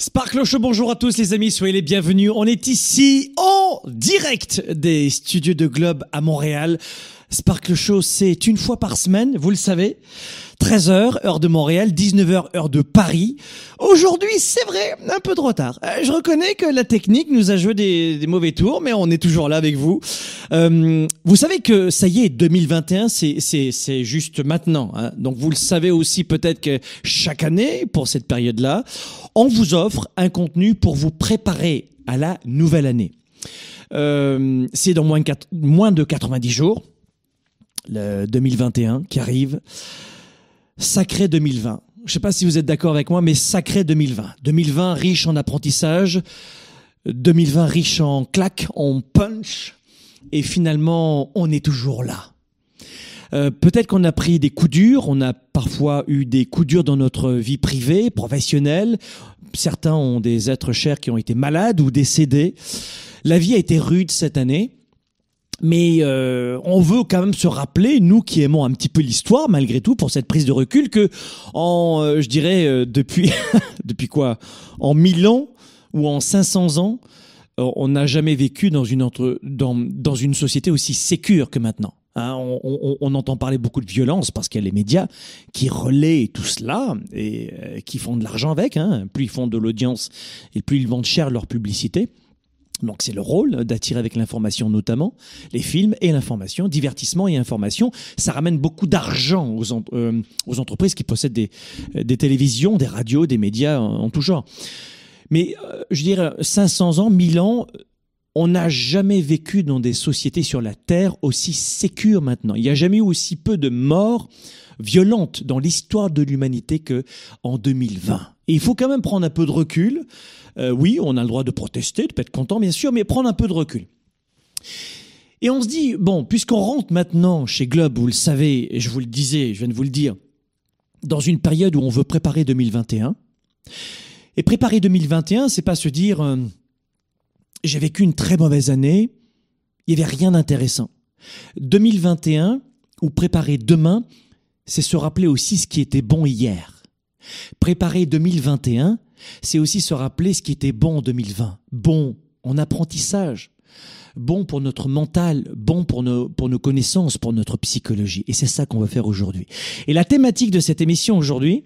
Sparkle Show, bonjour à tous les amis, soyez les bienvenus. On est ici en direct des studios de Globe à Montréal. Sparkle Show, c'est une fois par semaine, vous le savez. 13h, heure de Montréal, 19h, heure de Paris. Aujourd'hui, c'est vrai, un peu de retard. Euh, je reconnais que la technique nous a joué des, mauvais tours, mais on est toujours là avec vous. Euh, vous savez que ça y est, 2021, c'est juste maintenant. hein. Donc vous le savez aussi peut-être que chaque année, pour cette période-là, on vous offre un contenu pour vous préparer à la nouvelle année. Euh, c'est dans moins de 90 jours, le 2021 qui arrive. Sacré 2020. Je sais pas si vous êtes d'accord avec moi, mais sacré 2020. 2020 riche en apprentissage, 2020 riche en claques, en punch, et finalement, on est toujours là. Euh, Peut-être qu'on a pris des coups durs, on a parfois eu des coups durs dans notre vie privée, professionnelle. Certains ont des êtres chers qui ont été malades ou décédés. La vie a été rude cette année. Mais euh, on veut quand même se rappeler, nous qui aimons un petit peu l'histoire, malgré tout, pour cette prise de recul, que en, euh, je dirais, euh, depuis, depuis quoi, en 1000 ans ou en 500 ans, euh, on n'a jamais vécu dans une entre, dans, dans une société aussi sécure que maintenant. Hein, on, on- on entend parler beaucoup de violence parce qu'il y a les médias qui relaient tout cela et euh, qui font de l'argent avec. Hein. Plus ils font de l'audience et plus ils vendent cher leur publicité. Donc c'est le rôle d'attirer avec l'information notamment, les films et l'information, divertissement et information. Ça ramène beaucoup d'argent aux, euh, aux entreprises qui possèdent des, télévisions, des radios, des médias en, en tout genre. Mais euh, je dirais 500 ans, 1000 ans, on n'a jamais vécu dans des sociétés sur la Terre aussi sécures maintenant. Il n'y a jamais eu aussi peu de morts violentes dans l'histoire de l'humanité que en 2020. Et il faut quand même prendre un peu de recul. Euh, oui, on a le droit de protester, de pas être content, bien sûr, mais prendre un peu de recul. Et on se dit, bon, puisqu'on rentre maintenant chez Globe, vous le savez, et je vous le disais, je viens de vous le dire, dans une période où on veut préparer 2021. Et préparer 2021, c'est pas se dire, euh, j'ai vécu une très mauvaise année, il n'y avait rien d'intéressant. 2021, ou préparer demain, c'est se rappeler aussi ce qui était bon hier. Préparer 2021, c'est aussi se rappeler ce qui était bon en 2020. Bon en apprentissage, bon pour notre mental, bon pour nos, pour nos connaissances, pour notre psychologie. Et c'est ça qu'on va faire aujourd'hui. Et la thématique de cette émission aujourd'hui,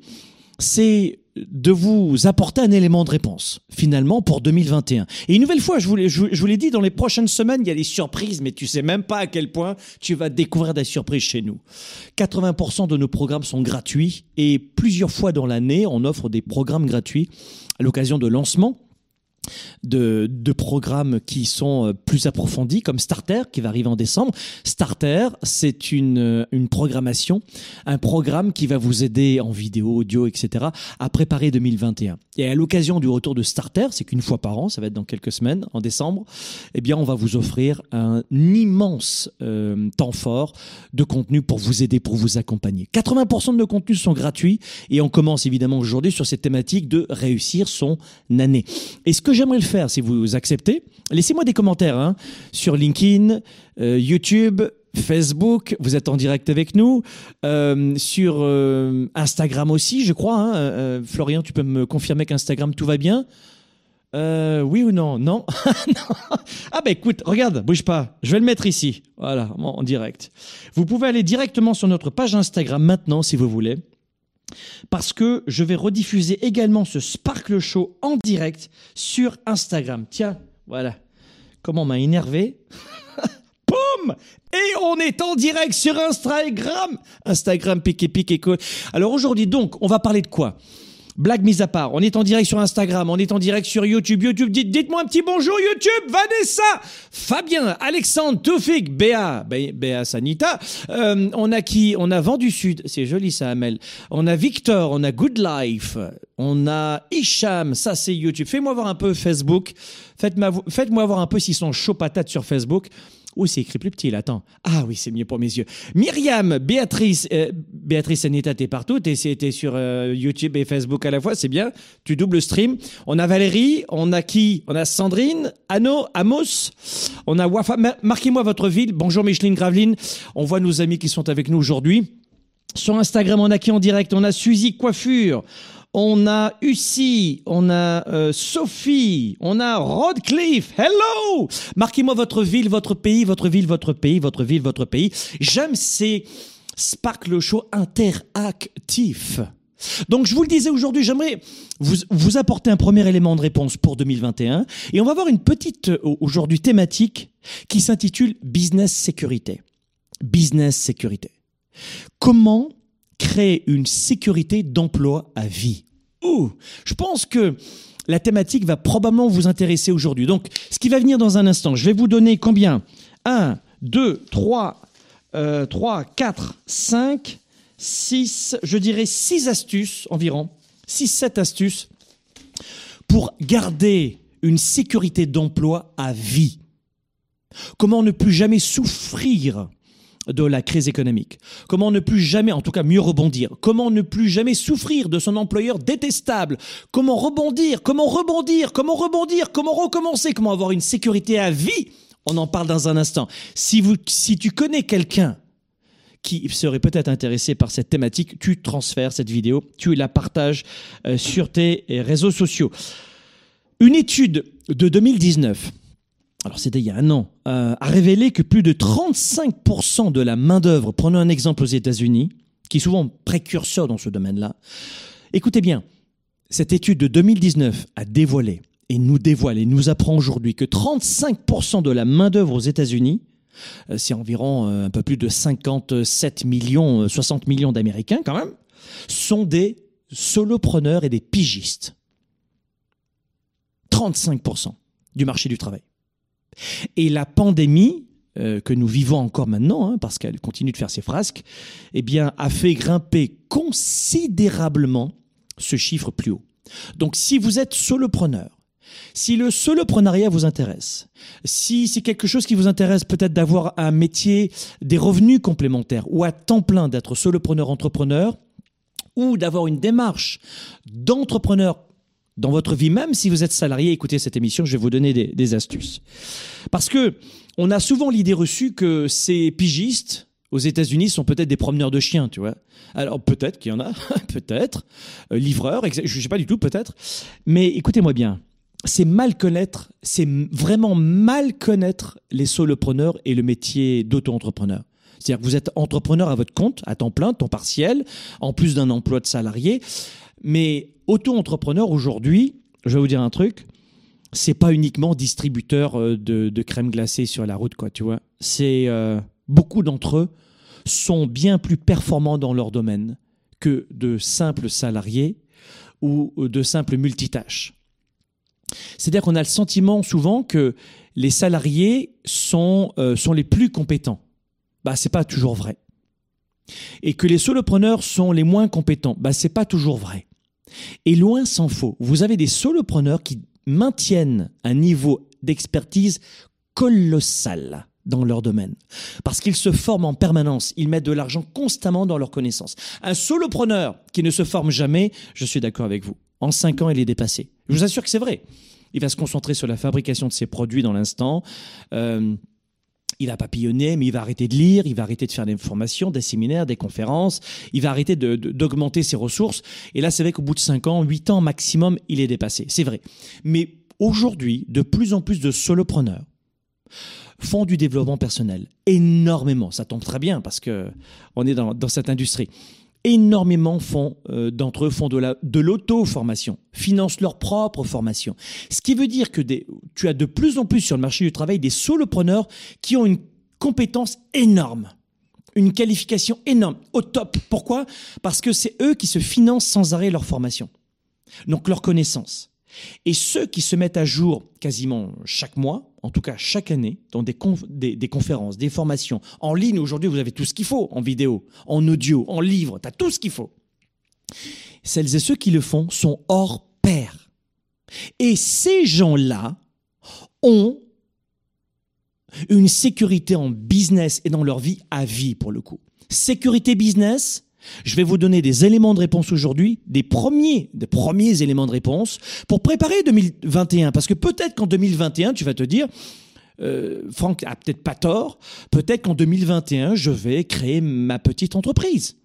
c'est de vous apporter un élément de réponse, finalement, pour 2021. Et une nouvelle fois, je vous l'ai, je vous- l'ai dit, dans les prochaines semaines, il y a des surprises, mais tu sais même pas à quel point tu vas découvrir des surprises chez nous. 80% de nos programmes sont gratuits et plusieurs fois dans l'année, on offre des programmes gratuits à l'occasion de lancements de, programmes qui sont euh, plus approfondis, comme Starter, qui va arriver en décembre. Starter, c'est une, euh, une programmation, un programme qui va vous aider en vidéo, audio, etc., à préparer 2021. Et à l'occasion du retour de Starter, c'est qu'une fois par an, ça va être dans quelques semaines, en décembre, eh bien, on va vous offrir un immense euh, temps fort de contenu pour vous aider, pour vous accompagner. 80% de nos contenus sont gratuits et on commence évidemment aujourd'hui sur cette thématique de réussir son année. Et ce j'aimerais le faire, si vous acceptez, laissez-moi des commentaires hein, sur LinkedIn, euh, YouTube, Facebook, vous êtes en direct avec nous, euh, sur euh, Instagram aussi, je crois. hein. Florian, tu peux me confirmer qu'Instagram, tout va bien oui ou non Non. Ah bah écoute, regarde, bouge pas. Je vais le mettre ici. Voilà, en direct. Vous pouvez aller directement sur notre page Instagram maintenant si vous voulez. Parce que je vais rediffuser également ce Sparkle Show en direct sur Instagram. Tiens, voilà. comment m'a énervé. Poum Et on est en direct sur Instagram. Instagram, pique et cool. Alors aujourd'hui, donc, on va parler de quoi? Blague mise à part, on est en direct sur Instagram, on est en direct sur YouTube. YouTube, dites, dites-moi un petit bonjour YouTube, Vanessa, Fabien, Alexandre, Toufik, Béa, Béa Sanita. Euh, on a qui? On a Vent du Sud, c'est joli ça, Amel. On a Victor, on a Good Life, on a Isham, ça c'est YouTube. Fais-moi voir un peu Facebook, faites-moi faites voir un peu s'ils sont chauds patates sur Facebook. Oui, c'est écrit plus petit attends. Ah oui, c'est mieux pour mes yeux. Myriam, Béatrice, euh, Béatrice Anita, t'es partout, t'es, sur euh, YouTube et Facebook à la fois, c'est bien. Tu doubles stream. On a Valérie, on a qui? On a Sandrine, Anno, Amos, on a Wafa. Marquez-moi votre ville. Bonjour Micheline Graveline. On voit nos amis qui sont avec nous aujourd'hui. Sur Instagram, on a qui en direct? On a Suzy Coiffure. On a Ussi, on a euh, Sophie, on a Rodcliffe. Hello Marquez-moi votre ville, votre pays, votre ville, votre pays, votre ville, votre pays. J'aime ces Sparkle Show interactifs. Donc je vous le disais aujourd'hui, j'aimerais vous, vous apporter un premier élément de réponse pour 2021 et on va voir une petite euh, aujourd'hui thématique qui s'intitule Business Sécurité. Business Sécurité. Comment créer une sécurité d'emploi à vie. Je pense que la thématique va probablement vous intéresser aujourd'hui. Donc, ce qui va venir dans un instant, je vais vous donner combien? 1, 2, 3, 3, 4, 5, 6, je dirais 6 astuces environ, 6-7 astuces pour garder une sécurité d'emploi à vie. Comment ne plus jamais souffrir de la crise économique Comment ne plus jamais, en tout cas mieux rebondir Comment ne plus jamais souffrir de son employeur détestable Comment rebondir Comment rebondir Comment rebondir Comment recommencer Comment avoir une sécurité à vie On en parle dans un instant. Si, vous, si tu connais quelqu'un qui serait peut-être intéressé par cette thématique, tu transfères cette vidéo, tu la partages euh, sur tes réseaux sociaux. Une étude de 2019 alors c'était il y a un an, euh, a révélé que plus de 35% de la main-d'œuvre, prenons un exemple aux États-Unis, qui est souvent précurseur dans ce domaine-là, écoutez bien, cette étude de 2019 a dévoilé et nous dévoile et nous apprend aujourd'hui que 35% de la main-d'œuvre aux États-Unis, euh, c'est environ euh, un peu plus de 57 millions, 60 millions d'Américains quand même, sont des solopreneurs et des pigistes. 35% du marché du travail. Et la pandémie, euh, que nous vivons encore maintenant, hein, parce qu'elle continue de faire ses frasques, eh bien, a fait grimper considérablement ce chiffre plus haut. Donc, si vous êtes solopreneur, si le soloprenariat vous intéresse, si c'est quelque chose qui vous intéresse peut-être d'avoir un métier, des revenus complémentaires ou à temps plein d'être solopreneur-entrepreneur, ou d'avoir une démarche d'entrepreneur dans votre vie, même si vous êtes salarié, écoutez cette émission, je vais vous donner des, astuces. Parce que on a souvent l'idée reçue que ces pigistes aux États-Unis sont peut-être des promeneurs de chiens, tu vois. Alors peut-être qu'il y en a, peut-être, euh, livreurs, je sais pas du tout, peut-être. Mais écoutez-moi bien, c'est mal connaître, c'est vraiment mal connaître les solopreneurs et le métier d'auto-entrepreneur. C'est-à-dire que vous êtes entrepreneur à votre compte, à temps plein, temps partiel, en plus d'un emploi de salarié. Mais auto-entrepreneur aujourd'hui, je vais vous dire un truc, c'est pas uniquement distributeur euh, de, crème glacée sur la route, quoi, tu vois. C'est euh, beaucoup d'entre eux sont bien plus performants dans leur domaine que de simples salariés ou de simples multitâches. C'est-à-dire qu'on a le sentiment souvent que les salariés sont, euh, sont les plus compétents. Bah, c'est pas toujours vrai. Et que les solopreneurs sont les moins compétents. Bah, c'est pas toujours vrai. Et loin s'en faut, vous avez des solopreneurs qui maintiennent un niveau d'expertise colossal dans leur domaine. Parce qu'ils se forment en permanence, ils mettent de l'argent constamment dans leurs connaissances. Un solopreneur qui ne se forme jamais, je suis d'accord avec vous, en cinq ans, il est dépassé. Je vous assure que c'est vrai. Il va se concentrer sur la fabrication de ses produits dans l'instant. Euh, il va papillonner, mais il va arrêter de lire, il va arrêter de faire des formations, des séminaires, des conférences, il va arrêter d'augmenter ses ressources. Et là, c'est vrai qu'au bout de 5 ans, 8 ans maximum, il est dépassé. C'est vrai. Mais aujourd'hui, de plus en plus de solopreneurs font du développement personnel. Énormément. Ça tombe très bien parce que on est dans, dans cette industrie. Énormément font euh, d'entre eux font de la de l'auto-formation, financent leur propre formation. Ce qui veut dire que des, tu as de plus en plus sur le marché du travail des solopreneurs qui ont une compétence énorme, une qualification énorme, au top. Pourquoi? Parce que c'est eux qui se financent sans arrêt leur formation, donc leur connaissance. Et ceux qui se mettent à jour quasiment chaque mois, en tout cas chaque année, dans des, conférences, des formations, en ligne, aujourd'hui vous avez tout ce qu'il faut, en vidéo, en audio, en livre, tu tout ce qu'il faut. Celles et ceux qui le font sont hors pair. Et ces gens-là ont une sécurité en business et dans leur vie à vie pour le coup. Sécurité business, je vais vous donner des éléments de réponse aujourd'hui, des premiers, des premiers éléments de réponse pour préparer 2021. Parce que peut-être qu'en 2021, tu vas te dire, euh, Franck a peut-être pas tort, peut-être qu'en 2021, je vais créer ma petite entreprise.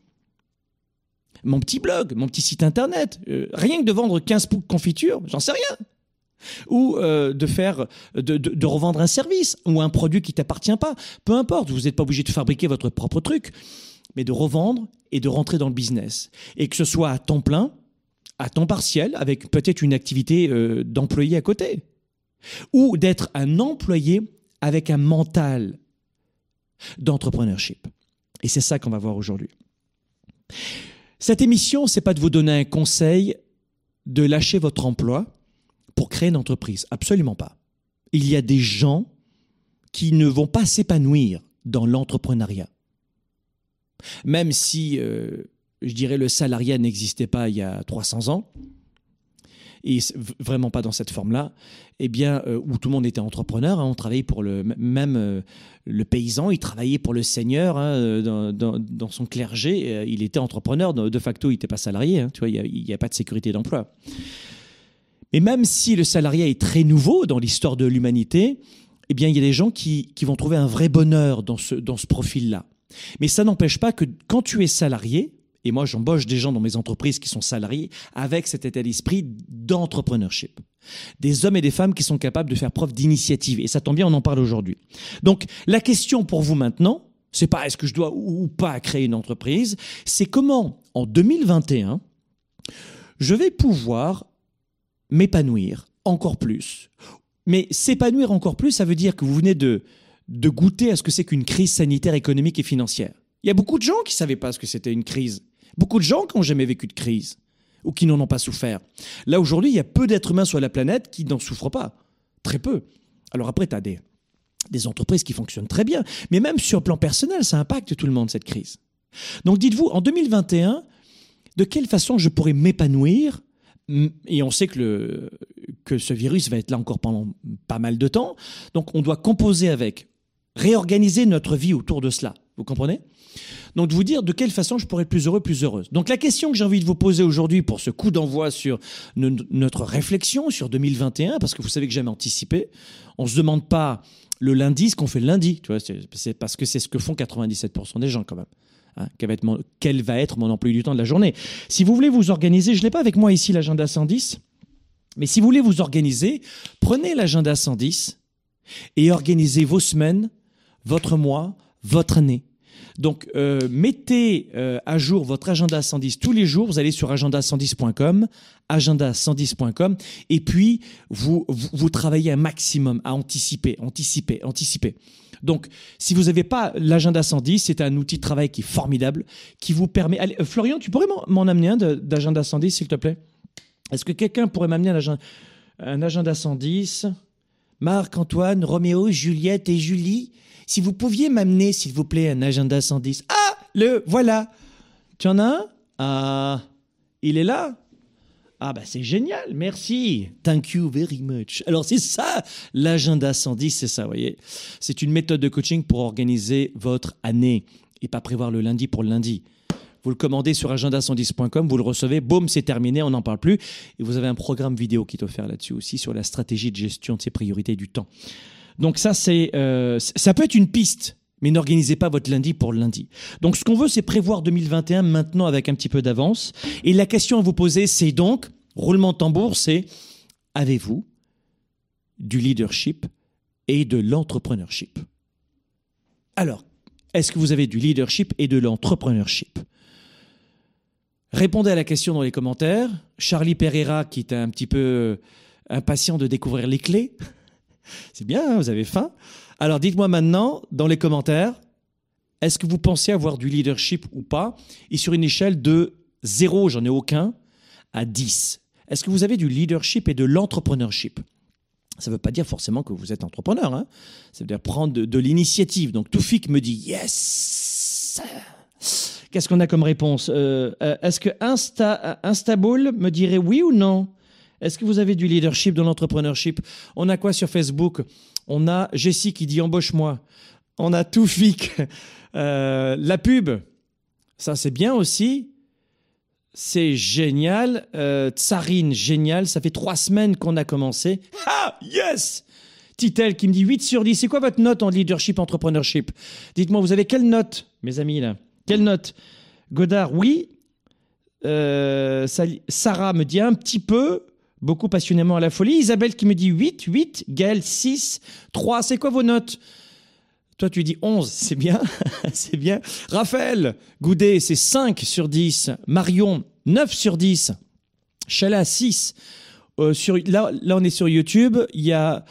Mon petit blog, mon petit site internet. Euh, rien que de vendre 15 pots de confiture, j'en sais rien. Ou euh, de faire, de, de, revendre un service ou un produit qui t'appartient pas. Peu importe, vous n'êtes pas obligé de fabriquer votre propre truc mais de revendre et de rentrer dans le business. Et que ce soit à temps plein, à temps partiel, avec peut-être une activité euh, d'employé à côté. Ou d'être un employé avec un mental d'entrepreneurship. Et c'est ça qu'on va voir aujourd'hui. Cette émission, c'est pas de vous donner un conseil de lâcher votre emploi pour créer une entreprise. Absolument pas. Il y a des gens qui ne vont pas s'épanouir dans l'entrepreneuriat. Même si, euh, je dirais, le salariat n'existait pas il y a 300 ans, et vraiment pas dans cette forme-là, eh bien, euh, où tout le monde était entrepreneur, hein, on travaillait pour le même euh, le paysan, il travaillait pour le seigneur hein, dans, son clergé, il était entrepreneur, de facto, il n'était pas salarié, hein, tu vois, il n'y a, pas de sécurité d'emploi. Mais même si le salariat est très nouveau dans l'histoire de l'humanité, eh bien, il y a des gens qui, vont trouver un vrai bonheur dans ce profil-là. Mais ça n'empêche pas que quand tu es salarié, et moi j'embauche des gens dans mes entreprises qui sont salariés avec cet état d'esprit d'entrepreneurship. Des hommes et des femmes qui sont capables de faire preuve d'initiative. Et ça tombe bien, on en parle aujourd'hui. Donc la question pour vous maintenant, c'est pas est-ce que je dois ou pas créer une entreprise, c'est comment en 2021 je vais pouvoir m'épanouir encore plus. Mais s'épanouir encore plus, ça veut dire que vous venez de de goûter à ce que c'est qu'une crise sanitaire, économique et financière. Il y a beaucoup de gens qui ne savaient pas ce que c'était une crise. Beaucoup de gens qui n'ont jamais vécu de crise ou qui n'en ont pas souffert. Là, aujourd'hui, il y a peu d'êtres humains sur la planète qui n'en souffrent pas. Très peu. Alors après, tu as des, entreprises qui fonctionnent très bien. Mais même sur le plan personnel, ça impacte tout le monde, cette crise. Donc dites-vous, en 2021, de quelle façon je pourrais m'épanouir? Et on sait que, le, que ce virus va être là encore pendant pas mal de temps. Donc on doit composer avec réorganiser notre vie autour de cela. Vous comprenez? Donc de vous dire de quelle façon je pourrais être plus heureux, plus heureuse. Donc la question que j'ai envie de vous poser aujourd'hui pour ce coup d'envoi sur notre réflexion sur 2021, parce que vous savez que j'aime anticiper, on ne se demande pas le lundi ce qu'on fait le lundi, tu vois, c'est parce que c'est ce que font 97% des gens quand même. Hein, quel, va être mon, quel va être mon emploi du temps de la journée. Si vous voulez vous organiser, je n'ai pas avec moi ici l'agenda 110, mais si vous voulez vous organiser, prenez l'agenda 110 et organisez vos semaines votre mois, votre année. Donc, euh, mettez euh, à jour votre agenda 110 tous les jours. Vous allez sur agenda110.com, agenda110.com, et puis vous, travaillez un maximum à anticiper, anticiper, anticiper. Donc, si vous n'avez pas l'agenda 110, c'est un outil de travail qui est formidable, qui vous permet. Euh, Florian, tu pourrais m'en amener un d'agenda 110, s'il te plaît? Est-ce que quelqu'un pourrait m'amener un agenda 110 Marc-Antoine, Roméo, Juliette et Julie si vous pouviez m'amener, s'il vous plaît, un agenda 110. Ah, le voilà. Tu en as un? Ah, il est là? Ah bah c'est génial, merci. Thank you very much. Alors c'est ça, l'agenda 110, c'est ça, vous voyez. C'est une méthode de coaching pour organiser votre année et pas prévoir le lundi pour le lundi. Vous le commandez sur agenda110.com, vous le recevez, boum, c'est terminé, on n'en parle plus. Et vous avez un programme vidéo qui est offert là-dessus aussi sur la stratégie de gestion de ses priorités du temps. Donc ça, c'est, euh, ça peut être une piste, mais n'organisez pas votre lundi pour le lundi. Donc ce qu'on veut, c'est prévoir 2021 maintenant avec un petit peu d'avance. Et la question à vous poser, c'est donc, roulement de tambour, c'est avez-vous du leadership et de l'entrepreneurship? Alors, est-ce que vous avez du leadership et de l'entrepreneurship? Répondez à la question dans les commentaires. Charlie Pereira, qui est un petit peu impatient de découvrir les clés. C'est bien, hein, vous avez faim. Alors dites-moi maintenant dans les commentaires, est-ce que vous pensez avoir du leadership ou pas? Et sur une échelle de 0, j'en ai aucun, à 10. Est-ce que vous avez du leadership et de l'entrepreneurship? Ça ne veut pas dire forcément que vous êtes entrepreneur. Hein. Ça veut dire prendre de, l'initiative. Donc Toufik me dit yes. Qu'est-ce qu'on a comme réponse euh, euh, Est-ce que Insta, me dirait oui ou non? Est-ce que vous avez du leadership dans l'entrepreneurship? On a quoi sur Facebook? On a Jessie qui dit embauche-moi. On a Toufik. Euh, la pub, ça c'est bien aussi. C'est génial. Tsarine, génial. Ça fait trois semaines qu'on a commencé. Ah, yes Titel qui me dit 8 sur 10. C'est quoi votre note en leadership, entrepreneurship? Dites-moi, vous avez quelle note, mes amis, là? Quelle note? Godard, oui. Euh, Sarah me dit un petit peu, beaucoup passionnément à la folie. Isabelle qui me dit 8, 8. Gaël, 6, 3. C'est quoi vos notes? Toi, tu dis 11, c'est bien, c'est bien. Raphaël Goudet, c'est 5 sur 10. Marion, 9 sur 10. Chala, 6. Euh, sur, là, là, on est sur YouTube. Il y a,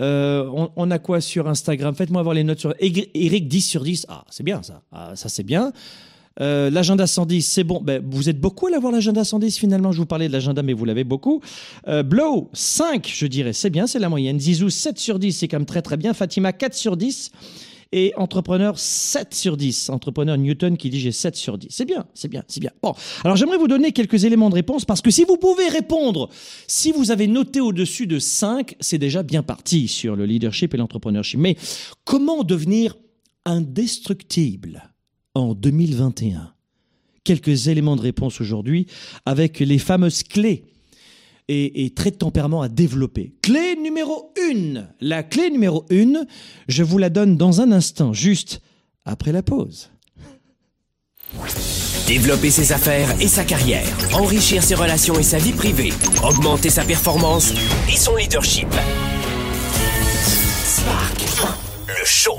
euh, on, a quoi sur Instagram? Faites-moi voir les notes sur Eric, 10 sur 10. Ah, c'est bien ça. Ah, ça, c'est bien. Euh, l'agenda 110, c'est bon. Ben, vous êtes beaucoup à l'avoir l'agenda 110 finalement? Je vous parlais de l'agenda, mais vous l'avez beaucoup. Euh, Blow, 5, je dirais. C'est bien, c'est la moyenne. Zizou, 7 sur 10, c'est quand même très très bien. Fatima, 4 sur 10 et entrepreneur 7 sur 10. Entrepreneur Newton qui dit j'ai 7 sur 10. C'est bien, c'est bien, c'est bien. Bon, alors j'aimerais vous donner quelques éléments de réponse parce que si vous pouvez répondre, si vous avez noté au-dessus de 5, c'est déjà bien parti sur le leadership et l'entrepreneurship. Mais comment devenir indestructible en 2021 Quelques éléments de réponse aujourd'hui avec les fameuses clés et, très de tempérament à développer. Clé numéro une. La clé numéro une, je vous la donne dans un instant, juste après la pause. Développer ses affaires et sa carrière, enrichir ses relations et sa vie privée, augmenter sa performance et son leadership. Spark, le show.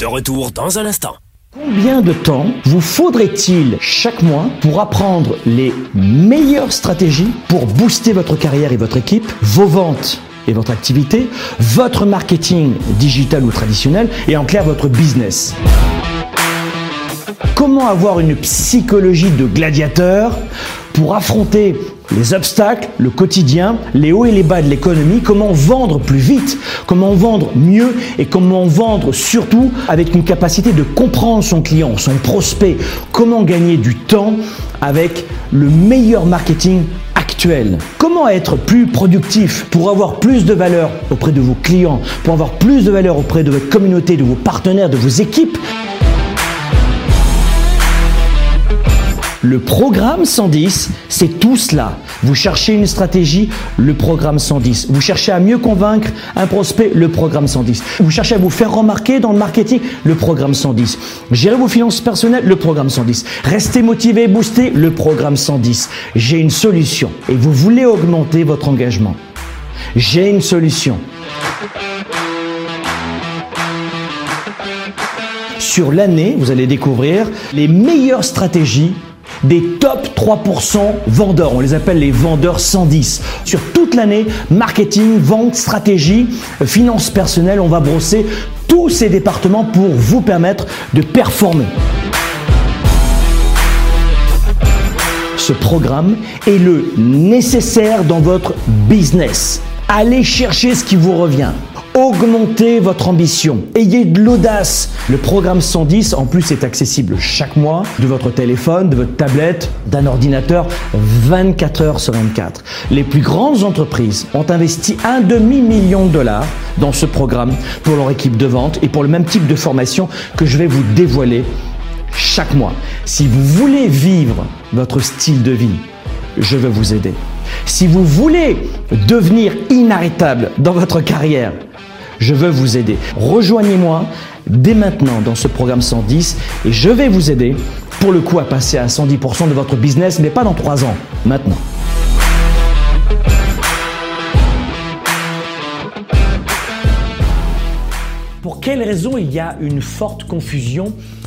De retour dans un instant. Combien de temps vous faudrait-il chaque mois pour apprendre les meilleures stratégies pour booster votre carrière et votre équipe, vos ventes et votre activité, votre marketing digital ou traditionnel et en clair votre business? Comment avoir une psychologie de gladiateur pour affronter les obstacles, le quotidien, les hauts et les bas de l'économie, comment vendre plus vite, comment vendre mieux? Et comment vendre surtout avec une capacité de comprendre son client, son prospect, comment gagner du temps avec le meilleur marketing actuel? Comment être plus productif pour avoir plus de valeur auprès de vos clients, pour avoir plus de valeur auprès de votre communauté, de vos partenaires, de vos équipes? Le programme 110, c'est tout cela. Vous cherchez une stratégie, le programme 110. Vous cherchez à mieux convaincre un prospect, le programme 110. Vous cherchez à vous faire remarquer dans le marketing, le programme 110. Gérer vos finances personnelles, le programme 110. Rester motivé et booster, le programme 110. J'ai une solution et vous voulez augmenter votre engagement. J'ai une solution. Sur l'année, vous allez découvrir les meilleures stratégies des top 3% vendeurs. On les appelle les vendeurs 110. Sur toute l'année, marketing, vente, stratégie, finances personnelles, on va brosser tous ces départements pour vous permettre de performer. Ce programme est le nécessaire dans votre business. Allez chercher ce qui vous revient. Augmentez votre ambition. Ayez de l'audace. Le programme 110, en plus, est accessible chaque mois de votre téléphone, de votre tablette, d'un ordinateur 24 heures sur 24. Les plus grandes entreprises ont investi un demi-million de dollars dans ce programme pour leur équipe de vente et pour le même type de formation que je vais vous dévoiler chaque mois. Si vous voulez vivre votre style de vie, je vais vous aider. Si vous voulez devenir inarrêtable dans votre carrière, je veux vous aider. Rejoignez-moi dès maintenant dans ce programme 110 et je vais vous aider pour le coup à passer à 110% de votre business, mais pas dans 3 ans, maintenant. Pour quelles raisons il y a une forte confusion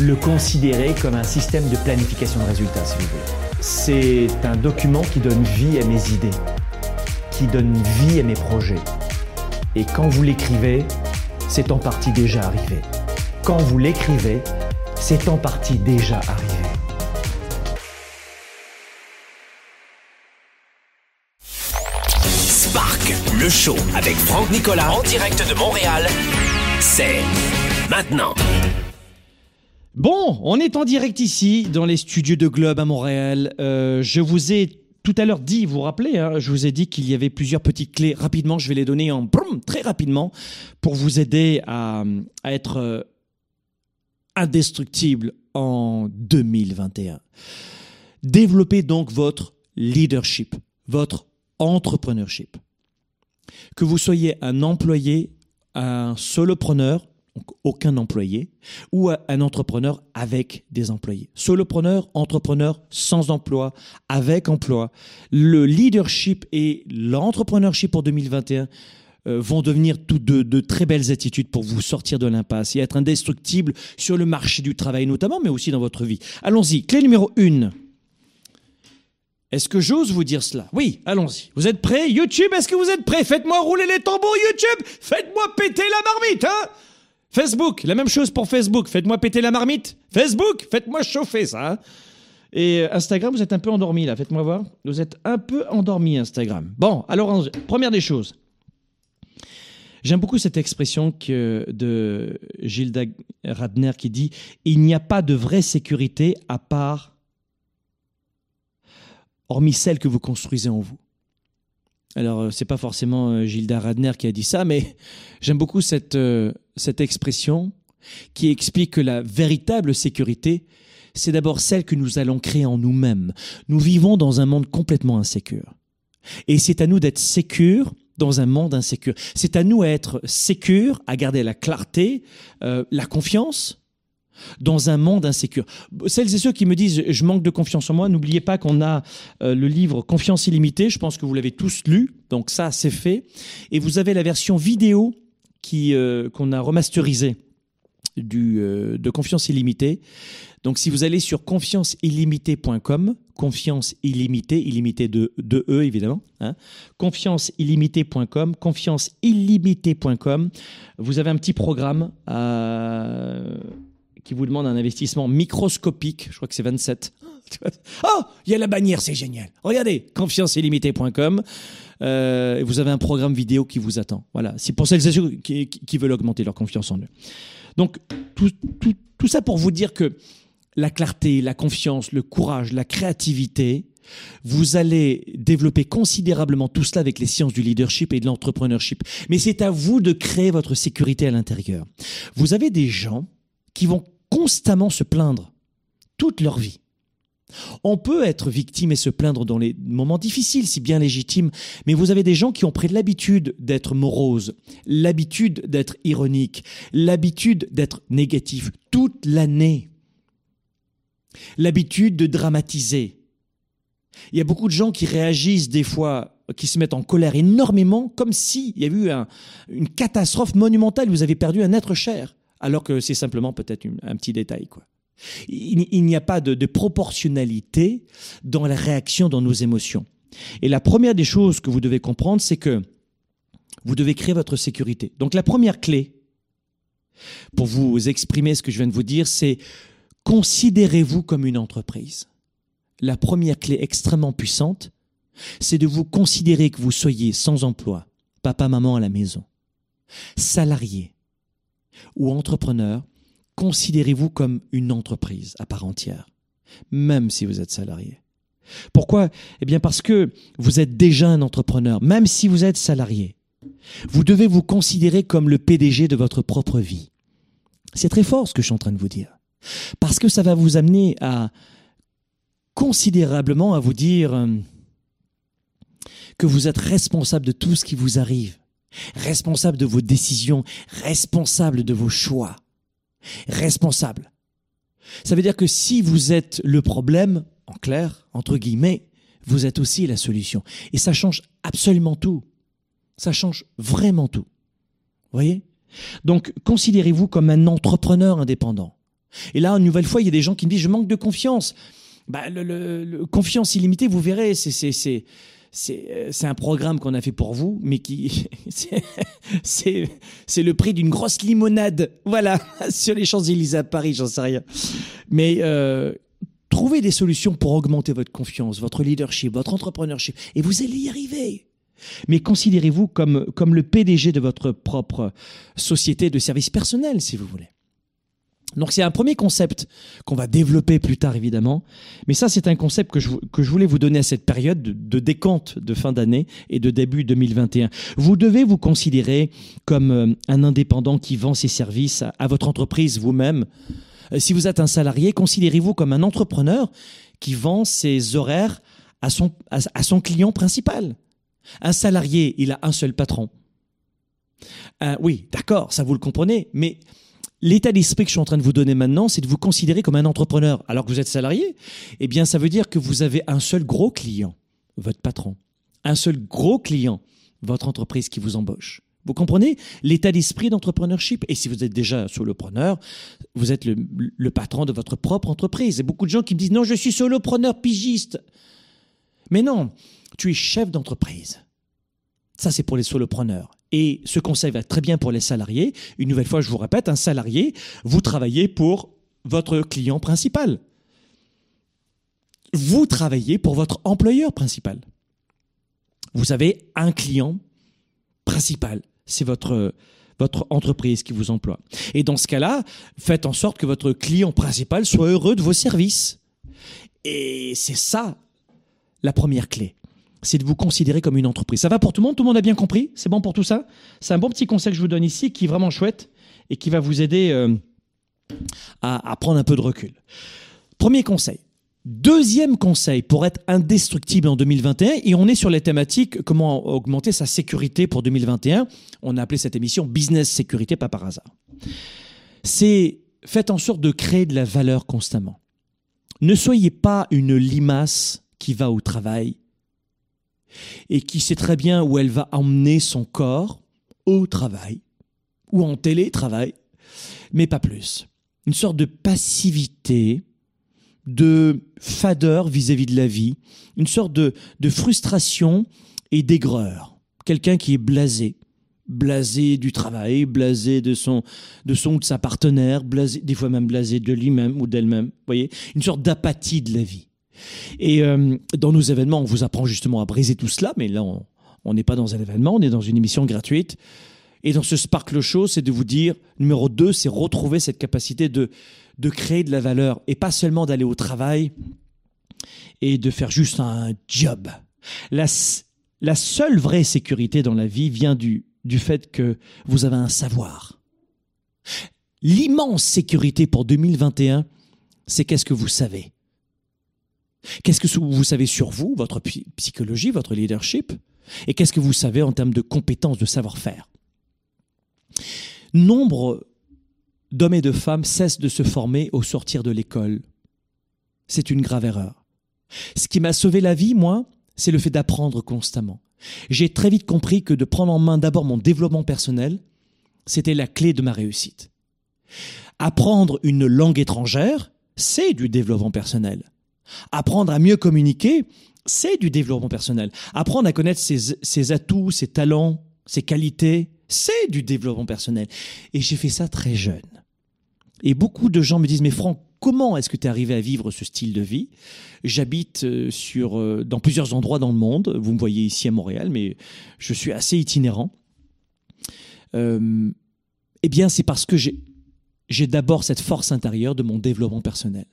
le considérer comme un système de planification de résultats, si vous voulez. C'est un document qui donne vie à mes idées, qui donne vie à mes projets. Et quand vous l'écrivez, c'est en partie déjà arrivé. Quand vous l'écrivez, c'est en partie déjà arrivé. Spark, le show avec Franck Nicolas en direct de Montréal, c'est maintenant. Bon, on est en direct ici dans les studios de Globe à Montréal. Euh, je vous ai tout à l'heure dit, vous vous rappelez, hein, je vous ai dit qu'il y avait plusieurs petites clés. Rapidement, je vais les donner en très rapidement pour vous aider à, à être euh, indestructible en 2021. Développez donc votre leadership, votre entrepreneurship. Que vous soyez un employé, un solopreneur, donc aucun employé, ou un entrepreneur avec des employés. Solopreneur, entrepreneur sans emploi, avec emploi. Le leadership et l'entrepreneurship pour 2021 euh, vont devenir toutes de, de, très belles attitudes pour vous sortir de l'impasse et être indestructible sur le marché du travail notamment, mais aussi dans votre vie. Allons-y. Clé numéro une. Est-ce que j'ose vous dire cela? Oui, allons-y. Vous êtes prêts? YouTube, est-ce que vous êtes prêts? Faites-moi rouler les tambours YouTube Faites-moi péter la marmite, hein Facebook, la même chose pour Facebook. Faites-moi péter la marmite. Facebook, faites-moi chauffer ça. Et euh, Instagram, vous êtes un peu endormi là, faites-moi voir. Vous êtes un peu endormi Instagram. Bon, alors première des choses. J'aime beaucoup cette expression que de Gilda Radner qui dit il n'y a pas de vraie sécurité à part hormis celle que vous construisez en vous. Alors, euh, c'est pas forcément euh, Gilda Radner qui a dit ça, mais j'aime beaucoup cette, cette expression qui explique que la véritable sécurité, c'est d'abord celle que nous allons créer en nous-mêmes. Nous vivons dans un monde complètement insécure. Et c'est à nous d'être sécures dans un monde insécure. C'est à nous d'être sécures, à garder la clarté, la confiance, dans un monde insécure. Celles et ceux qui me disent je manque de confiance en moi, n'oubliez pas qu'on a euh, le livre Confiance illimitée, je pense que vous l'avez tous lu, donc ça c'est fait. Et vous avez la version vidéo qui euh, qu'on a remasterisée du, euh, de Confiance illimitée. Donc si vous allez sur confianceillimitée.com, confiance illimitée, illimité de, de E évidemment, hein, confianceillimitée.com, confianceillimitée.com, vous avez un petit programme à qui vous demande un investissement microscopique, je crois que c'est 27. Oh, il y a la bannière, c'est génial. Regardez, confianceillimitée.com. Euh, vous avez un programme vidéo qui vous attend. Voilà, c'est pour celles et qui, veulent augmenter leur confiance en eux. Donc, tout, tout, tout ça pour vous dire que la clarté, la confiance, le courage, la créativité, vous allez développer considérablement tout cela avec les sciences du leadership et de l'entrepreneurship. Mais c'est à vous de créer votre sécurité à l'intérieur. Vous avez des gens qui vont constamment se plaindre toute leur vie. On peut être victime et se plaindre dans les moments difficiles, si bien légitimes, mais vous avez des gens qui ont pris l'habitude d'être moroses, l'habitude d'être ironiques, l'habitude d'être négatifs toute l'année, l'habitude de dramatiser. Il y a beaucoup de gens qui réagissent des fois, qui se mettent en colère énormément, comme s'il y avait eu une catastrophe monumentale, vous avez perdu un être cher alors que c'est simplement peut-être un petit détail. Quoi. Il, n'y a pas de, proportionnalité dans la réaction, dans nos émotions. Et la première des choses que vous devez comprendre, c'est que vous devez créer votre sécurité. Donc la première clé pour vous exprimer ce que je viens de vous dire, c'est considérez-vous comme une entreprise. La première clé extrêmement puissante, c'est de vous considérer que vous soyez sans emploi, papa, maman à la maison, salarié, ou entrepreneur, considérez-vous comme une entreprise à part entière, même si vous êtes salarié? Pourquoi? Eh bien parce que vous êtes déjà un entrepreneur, même si vous êtes salarié. Vous devez vous considérer comme le PDG de votre propre vie. C'est très fort ce que je suis en train de vous dire. Parce que ça va vous amener à considérablement à vous dire euh, que vous êtes responsable de tout ce qui vous arrive, responsable de vos décisions, responsable de vos choix, responsable. Ça veut dire que si vous êtes le problème, en clair, entre guillemets, vous êtes aussi la solution. Et ça change absolument tout. Ça change vraiment tout. Vous voyez? Donc, considérez-vous comme un entrepreneur indépendant. Et là, une nouvelle fois, il y a des gens qui me disent, je manque de confiance. Bah, le, confiance illimitée, vous verrez, c'est, c'est, c'est, un programme qu'on a fait pour vous, mais qui, c'est, c'est le prix d'une grosse limonade. Voilà, sur les Champs-Élysées à Paris, j'en sais rien. Mais, euh, trouvez des solutions pour augmenter votre confiance, votre leadership, votre entrepreneurship, et vous allez y arriver. Mais considérez-vous comme, comme le PDG de votre propre société de services personnels, si vous voulez. Donc c'est un premier concept qu'on va développer plus tard évidemment, mais ça c'est un concept que je, que je voulais vous donner à cette période de, décompte de fin d'année et de début 2021. Vous devez vous considérer comme euh, un indépendant qui vend ses services à, à votre entreprise vous-même. Euh, si vous êtes un salarié, considérez-vous comme un entrepreneur qui vend ses horaires à son, à son client principal. Un salarié, il a un seul patron. Euh, oui, d'accord, ça vous le comprenez, mais l'état d'esprit que je suis en train de vous donner maintenant, c'est de vous considérer comme un entrepreneur. Alors que vous êtes salarié, eh bien, ça veut dire que vous avez un seul gros client, votre patron. Un seul gros client, votre entreprise qui vous embauche. Vous comprenez? L'état d'esprit d'entrepreneurship Et si vous êtes déjà solopreneur, vous êtes le, patron de votre propre entreprise. Et beaucoup de gens qui me disent non, je suis solopreneur pigiste. Mais non, tu es chef d'entreprise. Ça, c'est pour les solopreneurs. Et ce conseil va très bien pour les salariés. Une nouvelle fois, je vous répète, un salarié, vous travaillez pour votre client principal. Vous travaillez pour votre employeur principal. Vous avez un client principal. C'est votre, votre entreprise qui vous emploie. Et dans ce cas-là, faites en sorte que votre client principal soit heureux de vos services. Et c'est ça la première clé c'est de vous considérer comme une entreprise. Ça va pour tout le monde? Tout le monde a bien compris? C'est bon pour tout ça? C'est un bon petit conseil que je vous donne ici qui est vraiment chouette et qui va vous aider euh, à, à prendre un peu de recul. Premier conseil. Deuxième conseil pour être indestructible en 2021, et on est sur les thématiques comment augmenter sa sécurité pour 2021. On a appelé cette émission Business Sécurité, pas par hasard. C'est faites en sorte de créer de la valeur constamment. Ne soyez pas une limace qui va au travail et qui sait très bien où elle va emmener son corps au travail ou en télétravail, mais pas plus. Une sorte de passivité, de fadeur vis-à-vis de la vie, une sorte de, de frustration et d'aigreur. Quelqu'un qui est blasé, blasé du travail, blasé de son, de son ou de sa partenaire, blasé, des fois même blasé de lui-même ou d'elle-même. voyez, une sorte d'apathie de la vie. Et euh, dans nos événements, on vous apprend justement à briser tout cela, mais là, on n'est pas dans un événement, on est dans une émission gratuite. Et dans ce Sparkle Show, c'est de vous dire, numéro 2, c'est retrouver cette capacité de, de créer de la valeur et pas seulement d'aller au travail et de faire juste un job. La, la seule vraie sécurité dans la vie vient du, du fait que vous avez un savoir. L'immense sécurité pour 2021, c'est qu'est-ce que vous savez? Qu'est-ce que vous savez sur vous, votre psychologie, votre leadership? Et qu'est-ce que vous savez en termes de compétences, de savoir-faire? Nombre d'hommes et de femmes cessent de se former au sortir de l'école. C'est une grave erreur. Ce qui m'a sauvé la vie, moi, c'est le fait d'apprendre constamment. J'ai très vite compris que de prendre en main d'abord mon développement personnel, c'était la clé de ma réussite. Apprendre une langue étrangère, c'est du développement personnel. Apprendre à mieux communiquer, c'est du développement personnel. Apprendre à connaître ses, atouts, ses talents, ses qualités, c'est du développement personnel. Et j'ai fait ça très jeune. Et beaucoup de gens me disent, mais Franck, comment est-ce que tu es arrivé à vivre ce style de vie? J'habite euh, sur euh, dans plusieurs endroits dans le monde. Vous me voyez ici à Montréal, mais je suis assez itinérant. Euh, eh bien, c'est parce que j'ai j'ai d'abord cette force intérieure de mon développement personnel.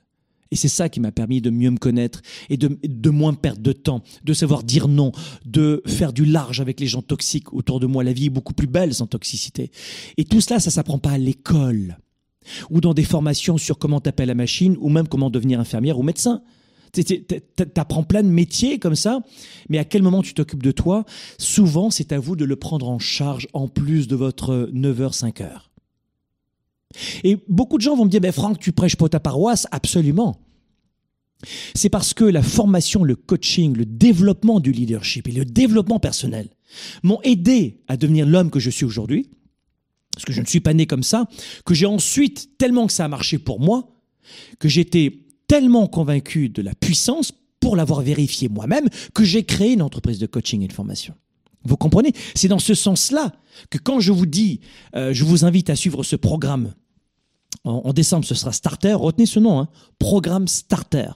Et c'est ça qui m'a permis de mieux me connaître et de, de, moins perdre de temps, de savoir dire non, de faire du large avec les gens toxiques autour de moi. La vie est beaucoup plus belle sans toxicité. Et tout cela, ça s'apprend pas à l'école ou dans des formations sur comment taper la machine ou même comment devenir infirmière ou médecin. T'apprends plein de métiers comme ça, mais à quel moment tu t'occupes de toi? Souvent, c'est à vous de le prendre en charge en plus de votre 9h, 5h. Et beaucoup de gens vont me dire, mais Franck, tu prêches pour ta paroisse? Absolument. C'est parce que la formation, le coaching, le développement du leadership et le développement personnel m'ont aidé à devenir l'homme que je suis aujourd'hui, parce que je ne suis pas né comme ça, que j'ai ensuite, tellement que ça a marché pour moi, que j'étais tellement convaincu de la puissance pour l'avoir vérifié moi-même, que j'ai créé une entreprise de coaching et de formation. Vous comprenez? C'est dans ce sens-là que quand je vous dis, euh, je vous invite à suivre ce programme, en, décembre ce sera Starter, retenez ce nom, hein, programme Starter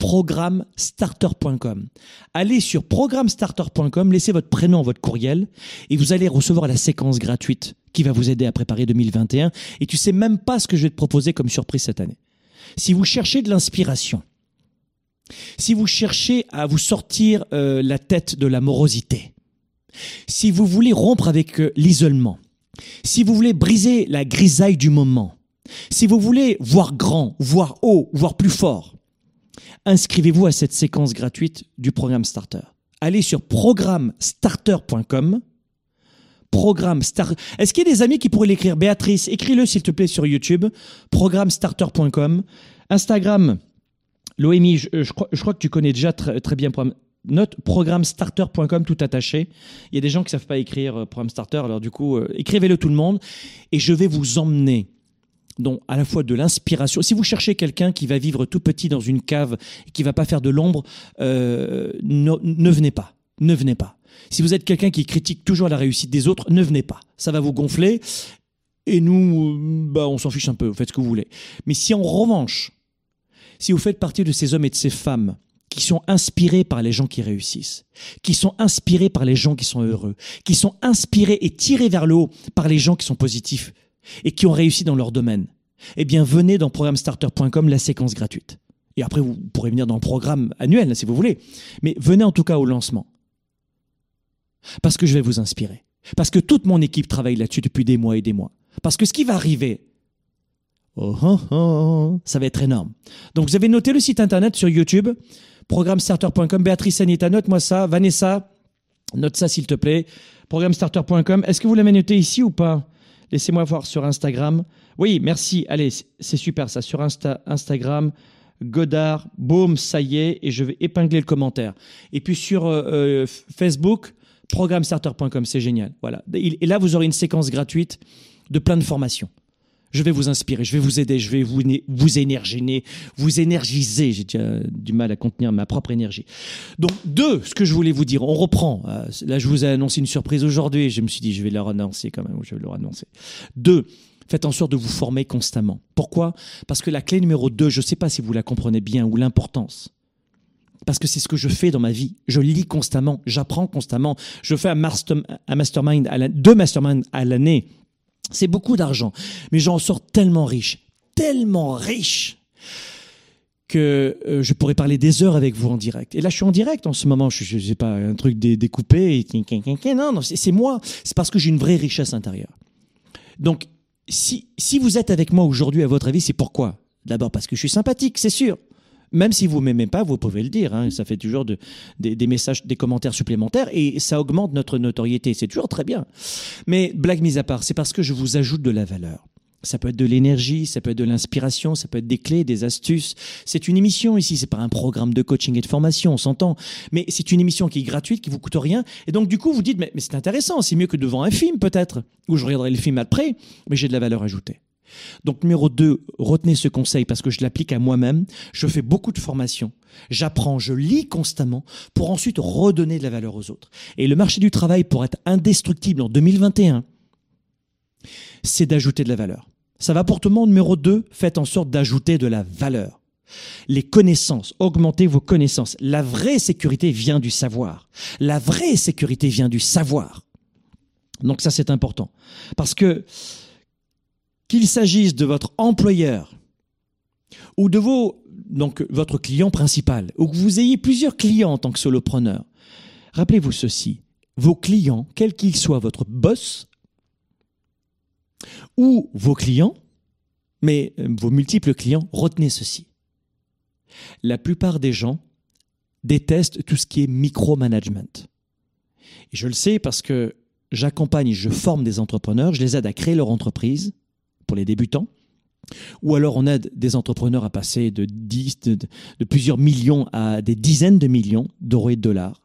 programmestarter.com. Allez sur programmestarter.com, laissez votre prénom, votre courriel, et vous allez recevoir la séquence gratuite qui va vous aider à préparer 2021. Et tu sais même pas ce que je vais te proposer comme surprise cette année. Si vous cherchez de l'inspiration, si vous cherchez à vous sortir euh, la tête de la morosité, si vous voulez rompre avec euh, l'isolement, si vous voulez briser la grisaille du moment, si vous voulez voir grand, voir haut, voir plus fort, inscrivez-vous à cette séquence gratuite du programme Starter. Allez sur programmestarter.com. Programme Starter. Est-ce qu'il y a des amis qui pourraient l'écrire? Béatrice, écris-le s'il te plaît sur YouTube. Programmestarter.com. Instagram. Loémie, je, crois, que tu connais déjà très, très bien note programmestarter.com tout attaché. Il y a des gens qui savent pas écrire euh, programme starter, alors du coup, euh, écrivez-le tout le monde et je vais vous emmener donc à la fois de l'inspiration. Si vous cherchez quelqu'un qui va vivre tout petit dans une cave et qui va pas faire de l'ombre, euh, ne, venez pas. Ne venez pas. Si vous êtes quelqu'un qui critique toujours la réussite des autres, ne venez pas. Ça va vous gonfler. Et nous, euh, bah, on s'en fiche un peu. Faites ce que vous voulez. Mais si en revanche, si vous faites partie de ces hommes et de ces femmes qui sont inspirés par les gens qui réussissent, qui sont inspirés par les gens qui sont heureux, qui sont inspirés et tirés vers le haut par les gens qui sont positifs, et qui ont réussi dans leur domaine, eh bien, venez dans programmestarter.com, la séquence gratuite. Et après, vous pourrez venir dans le programme annuel, si vous voulez. Mais venez en tout cas au lancement. Parce que je vais vous inspirer. Parce que toute mon équipe travaille là-dessus depuis des mois et des mois. Parce que ce qui va arriver, oh, oh, oh, ça va être énorme. Donc, vous avez noté le site internet sur YouTube, programmestarter.com. Béatrice Anita, note-moi ça. Vanessa, note ça s'il te plaît. Programmestarter.com. Est-ce que vous l'avez noté ici ou pas? Laissez-moi voir sur Instagram. Oui, merci. Allez, c'est super ça. Sur Instagram, Godard, boum, ça y est, et je vais épingler le commentaire. Et puis sur euh, euh, Facebook, programmestarter.com, c'est génial. Voilà. Et là, vous aurez une séquence gratuite de plein de formations. Je vais vous inspirer, je vais vous aider, je vais vous, vous énerginer, vous énergiser. J'ai déjà du mal à contenir ma propre énergie. Donc, deux, ce que je voulais vous dire, on reprend. Euh, là, je vous ai annoncé une surprise aujourd'hui. Je me suis dit, je vais leur annoncer quand même, je vais leur annoncer. Deux, faites en sorte de vous former constamment. Pourquoi? Parce que la clé numéro deux, je ne sais pas si vous la comprenez bien ou l'importance. Parce que c'est ce que je fais dans ma vie. Je lis constamment, j'apprends constamment. Je fais un, mastermind, deux masterminds à l'année c'est beaucoup d'argent. Mais j'en sors tellement riche, tellement riche que euh, je pourrais parler des heures avec vous en direct. Et là, je suis en direct en ce moment. Je n'ai pas un truc découpé. Non, non, c'est moi. C'est parce que j'ai une vraie richesse intérieure. Donc, si, si vous êtes avec moi aujourd'hui, à votre avis, c'est pourquoi? D'abord parce que je suis sympathique, c'est sûr. Même si vous m'aimez pas, vous pouvez le dire. Hein. Ça fait toujours des, messages, des commentaires supplémentaires et ça augmente notre notoriété. C'est toujours très bien. Mais blague mise à part, c'est parce que je vous ajoute de la valeur. Ça peut être de l'énergie, ça peut être de l'inspiration, ça peut être des clés, des astuces. C'est une émission ici, c'est pas un programme de coaching et de formation, on s'entend. Mais c'est une émission qui est gratuite, qui vous coûte rien. Et donc du coup, vous dites, mais, mais c'est intéressant, c'est mieux que devant un film peut-être, où je regarderai le film après, mais j'ai de la valeur ajoutée. Donc numéro 2, retenez ce conseil parce que je l'applique à moi-même. Je fais beaucoup de formations. J'apprends, je lis constamment pour ensuite redonner de la valeur aux autres. Et le marché du travail pour être indestructible en 2021, c'est d'ajouter de la valeur. Ça va pour tout le monde? Numéro 2, faites en sorte d'ajouter de la valeur. Les connaissances, augmentez vos connaissances. La vraie sécurité vient du savoir. La vraie sécurité vient du savoir. Donc ça, c'est important. Parce que qu'il s'agisse de votre employeur ou de vos, donc, votre client principal, ou que vous ayez plusieurs clients en tant que solopreneur, rappelez-vous ceci. Vos clients, quel qu'ils soient votre boss ou vos clients, mais euh, vos multiples clients, retenez ceci. La plupart des gens détestent tout ce qui est micromanagement. Et je le sais parce que j'accompagne, je forme des entrepreneurs, je les aide à créer leur entreprise pour les débutants. Ou alors on aide des entrepreneurs à passer de, 10, de, de plusieurs millions à des dizaines de millions d'euros et de dollars.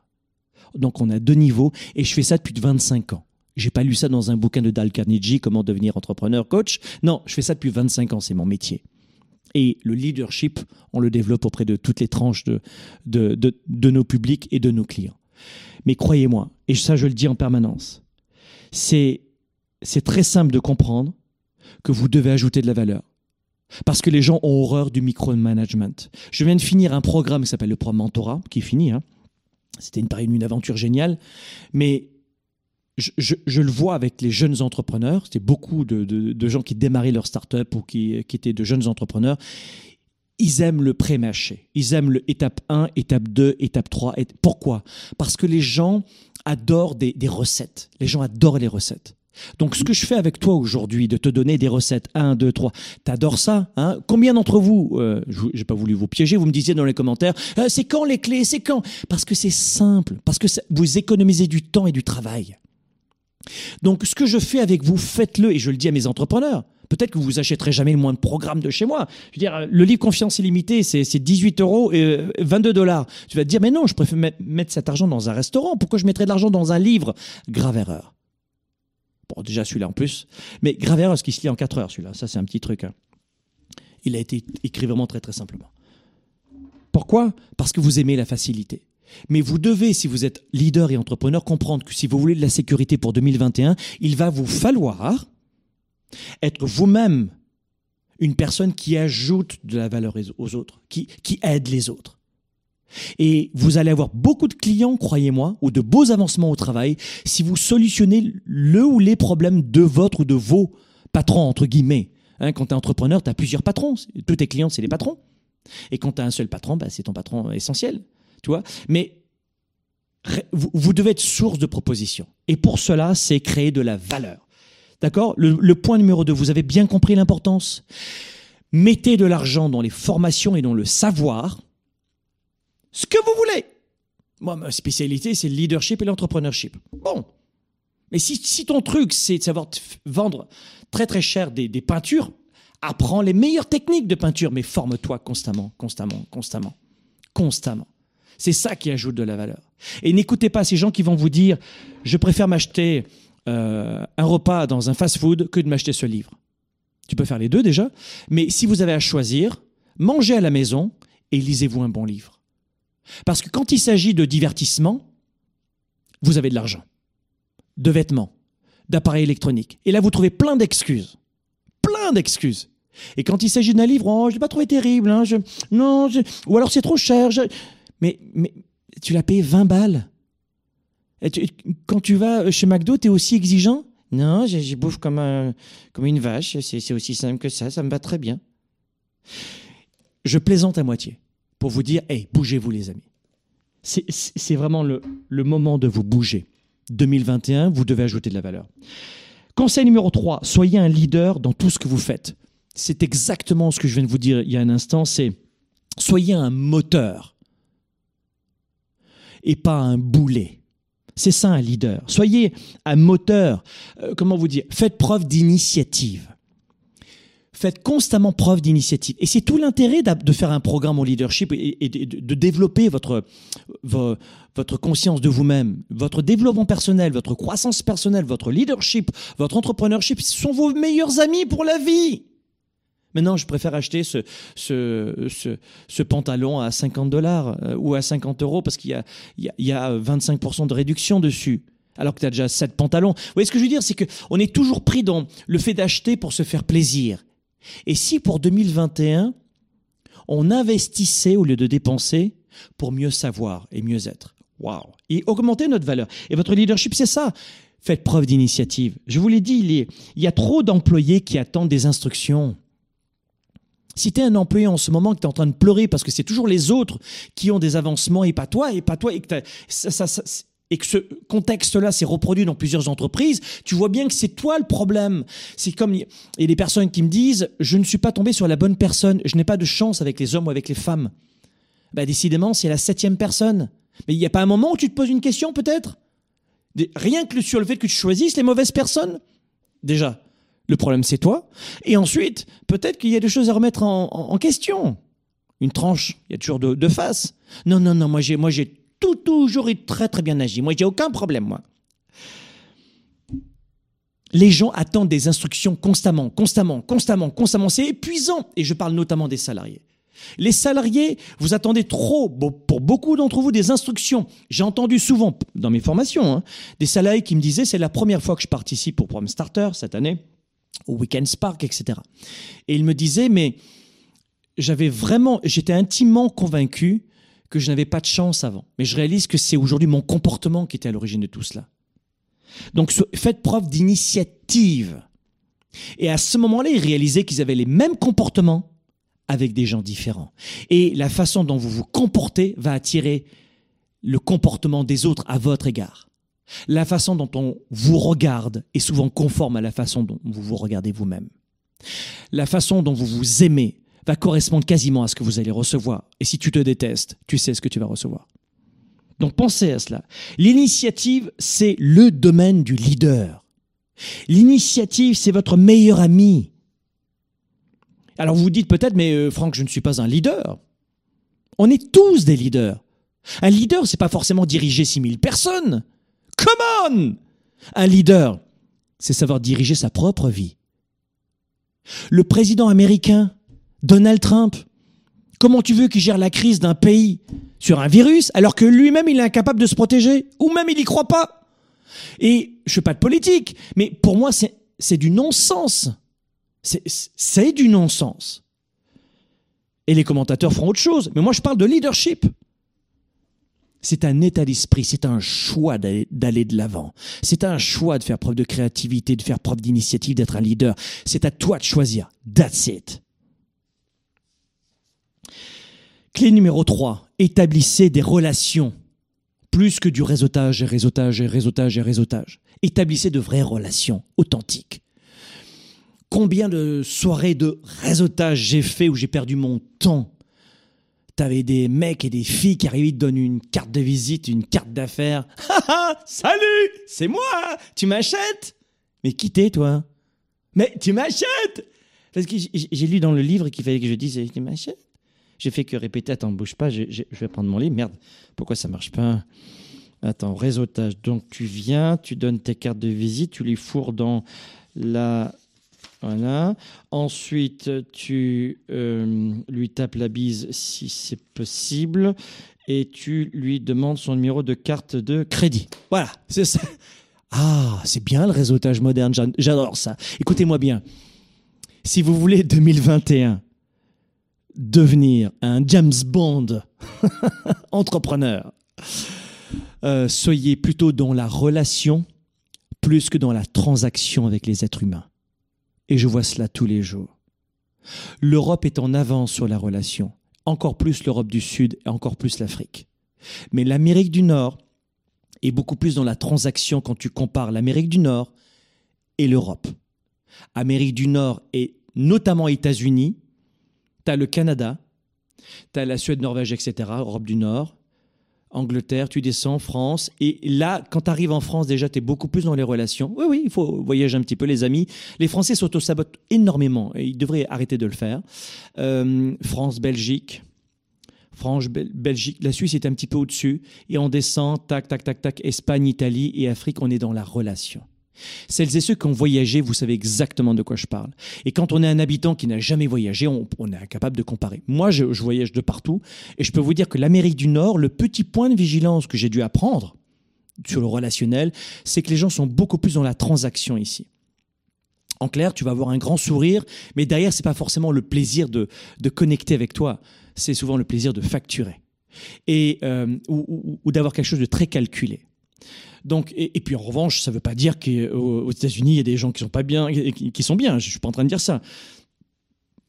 Donc on a deux niveaux et je fais ça depuis 25 ans. J'ai pas lu ça dans un bouquin de Dal Carnegie, comment devenir entrepreneur coach. Non, je fais ça depuis 25 ans, c'est mon métier. Et le leadership, on le développe auprès de toutes les tranches de, de, de, de nos publics et de nos clients. Mais croyez-moi, et ça je le dis en permanence, c'est très simple de comprendre que vous devez ajouter de la valeur. Parce que les gens ont horreur du micromanagement. Je viens de finir un programme qui s'appelle le programme Mentorat, qui est fini. Hein. C'était une, une aventure géniale. Mais je, le vois avec les jeunes entrepreneurs. C'était beaucoup de, gens qui démarraient leur start-up ou qui, étaient de jeunes entrepreneurs. Ils aiment le pré-mâché. Ils aiment le étape 1, étape 2, étape 3. Et pourquoi? Parce que les gens adorent des recettes. Les gens adorent les recettes. Donc, ce que je fais avec toi aujourd'hui, de te donner des recettes, 1, 2, 3, t'adores ça hein? Combien d'entre vous, euh, j'ai pas voulu vous piéger, vous me disiez dans les commentaires, euh, c'est quand les clés, c'est quand? Parce que c'est simple, parce que vous économisez du temps et du travail. Donc, ce que je fais avec vous, faites-le, et je le dis à mes entrepreneurs. Peut-être que vous achèterez jamais le moins de programme de chez moi. Je veux dire, le livre Confiance illimitée, c'est 18 euros et 22 dollars. Tu vas te dire, mais non, je préfère mettre cet argent dans un restaurant. Pourquoi je mettrais de l'argent dans un livre? Grave erreur. Bon, déjà celui-là en plus. Mais grave erreur, ce qui se lit en 4 heures, celui-là. Ça, c'est un petit truc. Hein. Il a été écrit vraiment très, très simplement. Pourquoi? Parce que vous aimez la facilité. Mais vous devez, si vous êtes leader et entrepreneur, comprendre que si vous voulez de la sécurité pour 2021, il va vous falloir être vous-même une personne qui ajoute de la valeur aux autres, qui aide les autres. Et vous allez avoir beaucoup de clients, croyez-moi, ou de beaux avancements au travail si vous solutionnez le ou les problèmes de votre ou de vos patrons, entre guillemets. Hein, quand tu es entrepreneur, tu as plusieurs patrons. Tous tes clients, c'est les patrons. Et quand tu as un seul patron, bah, c'est ton patron essentiel. Tu vois Mais vous, devez être source de propositions. Et pour cela, c'est créer de la valeur. D'accord? Le, le point numéro 2, vous avez bien compris l'importance. Mettez de l'argent dans les formations et dans le savoir ce que vous voulez. Moi, ma spécialité, c'est le leadership et l'entrepreneurship. Bon. Mais si, ton truc, c'est de savoir vendre très très cher des, des peintures, apprends les meilleures techniques de peinture, mais forme-toi constamment, constamment, constamment, constamment. C'est ça qui ajoute de la valeur. Et n'écoutez pas ces gens qui vont vous dire, je préfère m'acheter euh, un repas dans un fast-food que de m'acheter ce livre. Tu peux faire les deux déjà, mais si vous avez à choisir, mangez à la maison et lisez-vous un bon livre. Parce que quand il s'agit de divertissement, vous avez de l'argent, de vêtements, d'appareils électroniques. Et là, vous trouvez plein d'excuses. Plein d'excuses. Et quand il s'agit d'un livre, oh, je l'ai pas trouvé terrible, hein, je, non, je, ou alors c'est trop cher. Mais, mais tu l'as payé 20 balles. Et tu, quand tu vas chez McDo, tu es aussi exigeant? Non, je, bouffe comme, un, comme une vache, c'est aussi simple que ça, ça me va très bien. Je plaisante à moitié pour vous dire, hey, bougez-vous les amis. C'est vraiment le, moment de vous bouger. 2021, vous devez ajouter de la valeur. Conseil numéro 3, soyez un leader dans tout ce que vous faites. C'est exactement ce que je viens de vous dire il y a un instant, c'est soyez un moteur et pas un boulet. C'est ça un leader. Soyez un moteur, euh, comment vous dire, faites preuve d'initiative faites constamment preuve d'initiative. Et c'est tout l'intérêt de faire un programme en leadership et, de développer votre, votre conscience de vous-même, votre développement personnel, votre croissance personnelle, votre leadership, votre entrepreneurship. Ce sont vos meilleurs amis pour la vie. Maintenant, je préfère acheter ce, ce, ce, ce pantalon à 50 dollars euh, ou à 50 euros parce qu'il y a, il y, a, y a 25% de réduction dessus alors que tu as déjà 7 pantalons. Vous voyez ce que je veux dire? C'est que on est toujours pris dans le fait d'acheter pour se faire plaisir. Et si pour 2021, on investissait au lieu de dépenser pour mieux savoir et mieux être? Waouh Et augmenter notre valeur. Et votre leadership, c'est ça. Faites preuve d'initiative. Je vous l'ai dit, il, y a trop d'employés qui attendent des instructions. Si tu es un employé en ce moment que tu es en train de pleurer parce que c'est toujours les autres qui ont des avancements et pas toi, et pas toi, et que, ça- ça- ça- et que ce contexte-là s'est reproduit dans plusieurs entreprises, tu vois bien que c'est toi le problème. C'est comme il y a des personnes qui me disent je ne suis pas tombé sur la bonne personne, je n'ai pas de chance avec les hommes ou avec les femmes. Bah, décidément, c'est la septième personne. Mais il n'y a pas un moment où tu te poses une question peut-être? Rien que sur le fait que tu choisisses les mauvaises personnes? Déjà, le problème c'est toi. Et ensuite, peut-être qu'il y a des choses à remettre en question. Une tranche, il y a toujours deux, deux faces. Non, non, non, moi j'ai, moi j'ai tout, toujours été très très bien agi. Moi j'ai aucun problème, moi. Les gens attendent des instructions constamment, constamment, constamment, constamment. C'est épuisant. Et je parle notamment des salariés. Les salariés, vous attendez trop, pour beaucoup d'entre vous, des instructions. J'ai entendu souvent, dans mes formations, hein, des salariés qui me disaient, c'est la première fois que je participe au programme Starter cette année, au Weekend Spark, etc. Et ils me disaient, mais j'avais vraiment, j'étais intimement convaincu que je n'avais pas de chance avant. Mais je réalise que c'est aujourd'hui mon comportement qui était à l'origine de tout cela. Donc faites preuve d'initiative. Et à ce moment-là, ils réalisaient qu'ils avaient les mêmes comportements avec des gens différents. Et la façon dont vous vous comportez va attirer le comportement des autres à votre égard. La façon dont on vous regarde est souvent conforme à la façon dont vous vous regardez vous-même. La façon dont vous vous aimez va correspondre quasiment à ce que vous allez recevoir. Et si tu te détestes, tu sais ce que tu vas recevoir. Donc pensez à cela. L'initiative, c'est le domaine du leader. L'initiative, c'est votre meilleur ami. Alors vous vous dites peut-être, mais euh, Franck, je ne suis pas un leader. On est tous des leaders. Un leader, c'est pas forcément diriger 6000 personnes. Come on! Un leader, c'est savoir diriger sa propre vie. Le président américain, Donald Trump, comment tu veux qu'il gère la crise d'un pays sur un virus alors que lui-même il est incapable de se protéger ou même il n'y croit pas? Et je suis pas de politique, mais pour moi c'est du non-sens. C'est- du non-sens. Et les commentateurs feront autre chose. Mais moi, je parle de leadership. C'est un état d'esprit, c'est un choix d'aller de l'avant. C'est un choix de faire preuve de créativité, de faire preuve d'initiative, d'être un leader. C'est à toi de choisir. That's it. Clé numéro 3. Établissez des relations. Plus que du réseautage et réseautage et réseautage et réseautage. Établissez de vraies relations authentiques. Combien de soirées de réseautage j'ai fait où j'ai perdu mon temps? T'avais des mecs et des filles qui arrivaient, ils te donnent une carte de visite, une carte d'affaires. Salut, c'est moi, tu m'achètes? Mais qui t'es, toi? Mais tu m'achètes? Parce que j'ai lu dans le livre qu'il fallait que je dise, tu m'achètes? J'ai fait que répéter, attends, bouge pas, je, vais prendre mon livre. Merde, pourquoi ça marche pas? Attends, réseautage. Donc tu viens, tu donnes tes cartes de visite, tu les fourres dans la voilà. Ensuite, tu euh, lui tapes la bise si c'est possible et tu lui demandes son numéro de carte de crédit. Voilà, c'est ça. Ah, c'est bien le réseautage moderne, j'ad- j'adore ça. Écoutez-moi bien. Si vous voulez 2021 devenir un James Bond entrepreneur, euh, soyez plutôt dans la relation plus que dans la transaction avec les êtres humains. Et je vois cela tous les jours. L'Europe est en avance sur la relation, encore plus l'Europe du Sud et encore plus l'Afrique. Mais l'Amérique du Nord est beaucoup plus dans la transaction quand tu compares l'Amérique du Nord et l'Europe. Amérique du Nord et notamment États-Unis, tu as le Canada, tu as la Suède, Norvège, etc., Europe du Nord, Angleterre, tu descends, France. Et là, quand tu arrives en France, déjà, tu es beaucoup plus dans les relations. Oui, oui, il faut voyager un petit peu, les amis. Les Français s'auto-sabotent énormément et ils devraient arrêter de le faire. Euh, France, Belgique. France, Bel- Belgique, la Suisse est un petit peu au-dessus. Et on descend, tac, tac, tac, tac, Espagne, Italie et Afrique, on est dans la relation. Celles et ceux qui ont voyagé, vous savez exactement de quoi je parle. Et quand on est un habitant qui n'a jamais voyagé, on, est incapable de comparer. Moi, je, voyage de partout et je peux vous dire que l'Amérique du Nord, le petit point de vigilance que j'ai dû apprendre sur le relationnel, c'est que les gens sont beaucoup plus dans la transaction ici. En clair, tu vas avoir un grand sourire, mais derrière, c'est pas forcément le plaisir de, de connecter avec toi. C'est souvent le plaisir de facturer et euh, ou d'avoir quelque chose de très calculé. Donc, et, puis en revanche, ça ne veut pas dire qu'aux États-Unis, il y a des gens qui sont pas bien, qui, qui sont bien. Je suis pas en train de dire ça.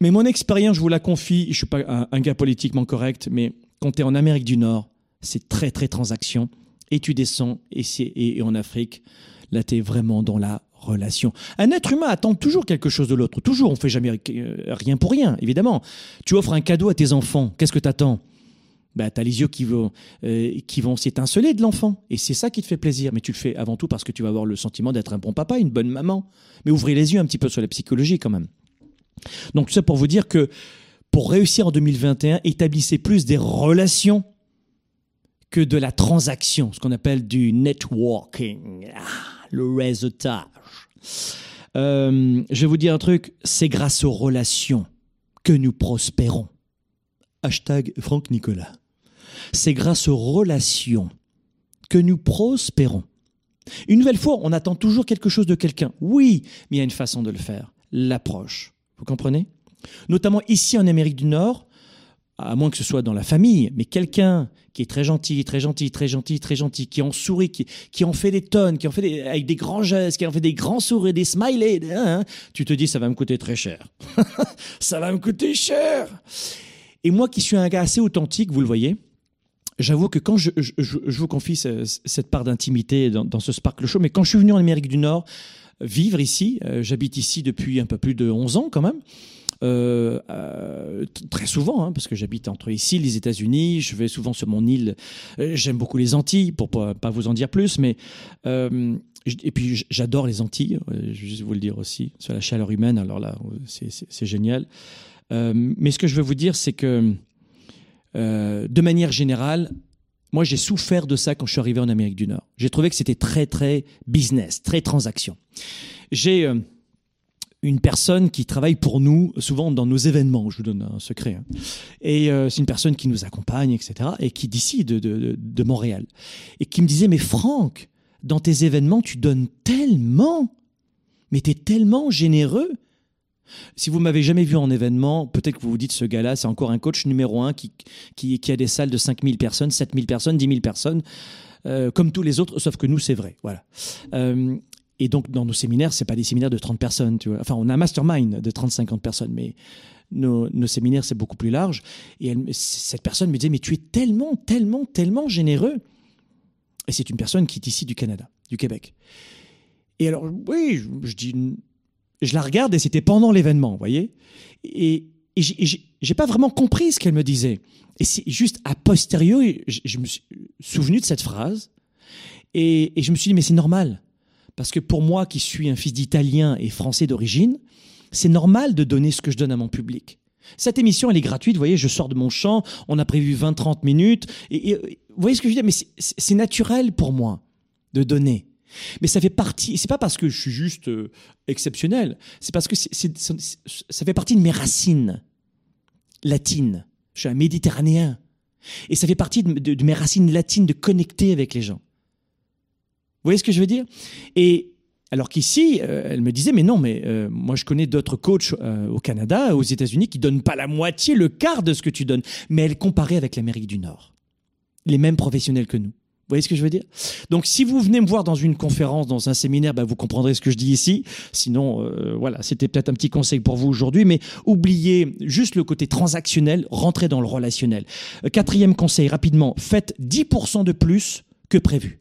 Mais mon expérience, je vous la confie, je suis pas un, gars politiquement correct, mais quand tu es en Amérique du Nord, c'est très très transaction. Et tu descends, et, et, en Afrique, là, tu es vraiment dans la relation. Un être humain attend toujours quelque chose de l'autre. Toujours, on fait jamais rien pour rien, évidemment. Tu offres un cadeau à tes enfants, qu'est-ce que tu attends bah, tu as les yeux qui vont, euh, vont s'étinceler de l'enfant. Et c'est ça qui te fait plaisir. Mais tu le fais avant tout parce que tu vas avoir le sentiment d'être un bon papa, une bonne maman. Mais ouvrez les yeux un petit peu sur la psychologie quand même. Donc, tout ça pour vous dire que pour réussir en 2021, établissez plus des relations que de la transaction, ce qu'on appelle du networking, ah, le réseautage. Euh, je vais vous dire un truc, c'est grâce aux relations que nous prospérons. Hashtag Franck Nicolas. C'est grâce aux relations que nous prospérons. Une nouvelle fois, on attend toujours quelque chose de quelqu'un. Oui, mais il y a une façon de le faire. L'approche. Vous comprenez? Notamment ici en Amérique du Nord, à moins que ce soit dans la famille, mais quelqu'un qui est très gentil, très gentil, très gentil, très gentil, qui en sourit, qui, en fait des tonnes, qui en fait avec des grands gestes, qui en fait des grands sourires, des smileys, hein, tu te dis ça va me coûter très cher. ça va me coûter cher. Et moi qui suis un gars assez authentique, vous le voyez, j'avoue que quand je, vous confie cette part d'intimité dans, ce Sparkle Show, mais quand je suis venu en Amérique du Nord, vivre ici. Euh, j'habite ici depuis un peu plus de 11 ans quand même. Euh, euh, très souvent, hein, parce que j'habite entre ici, les États-Unis, je vais souvent sur mon île. J'aime beaucoup les Antilles, pour pas, pas vous en dire plus, mais et puis j'adore les Antilles. je vais juste vous le dire aussi sur la chaleur humaine. Alors là, c'est génial. mais ce que je veux vous dire, c'est que de manière générale, moi, j'ai souffert de ça quand je suis arrivé en Amérique du Nord. J'ai trouvé que c'était très, très business, très transaction. J'ai euh, une personne qui travaille pour nous, souvent dans nos événements, je vous donne un secret. Hein. Et euh, c'est une personne qui nous accompagne, etc., et qui d'ici, de, de, de, Montréal. Et qui me disait, mais Franck, dans tes événements, tu donnes tellement, mais tu es tellement généreux. Si vous m'avez jamais vu en événement, peut-être que vous vous dites ce gars-là, c'est encore un coach numéro un qui, a des salles de 5000 personnes, 7000 personnes, 10 000 personnes, euh, comme tous les autres, sauf que nous, c'est vrai. Voilà. Euh, et donc, dans nos séminaires, c'est pas des séminaires de 30 personnes. Tu vois. Enfin, on a un mastermind de 30-50 personnes, mais nos, séminaires, c'est beaucoup plus large. Et cette personne me disait, mais tu es tellement, tellement, tellement généreux. Et c'est une personne qui est ici du Canada, du Québec. Et alors, oui, je dis je la regarde et c'était pendant l'événement, vous voyez Et, j'ai pas vraiment compris ce qu'elle me disait. Et c'est juste a posteriori, je, me suis souvenu de cette phrase et, je me suis dit, mais c'est normal. Parce que pour moi, qui suis un fils d'Italien et Français d'origine, c'est normal de donner ce que je donne à mon public. Cette émission, elle est gratuite, vous voyez, je sors de mon champ, on a prévu 20-30 minutes, et, vous voyez ce que je veux dire, mais c'est naturel pour moi de donner. Mais ça fait partie, c'est pas parce que je suis juste euh, exceptionnel, c'est parce que ça fait partie de mes racines latines. Je suis un méditerranéen. Et ça fait partie de, mes racines latines de connecter avec les gens. Vous voyez ce que je veux dire? Et alors qu'ici, euh, elle me disait, mais non, mais euh, moi je connais d'autres coachs au Canada, aux États-Unis, qui donnent pas la moitié, le quart de ce que tu donnes. Mais elle comparait avec l'Amérique du Nord. Les mêmes professionnels que nous. Vous voyez ce que je veux dire? Donc, si vous venez me voir dans une conférence, dans un séminaire, ben, vous comprendrez ce que je dis ici. Sinon, euh, voilà, c'était peut-être un petit conseil pour vous aujourd'hui, mais oubliez juste le côté transactionnel, rentrez dans le relationnel. Euh, quatrième conseil, rapidement, faites 10% de plus que prévu.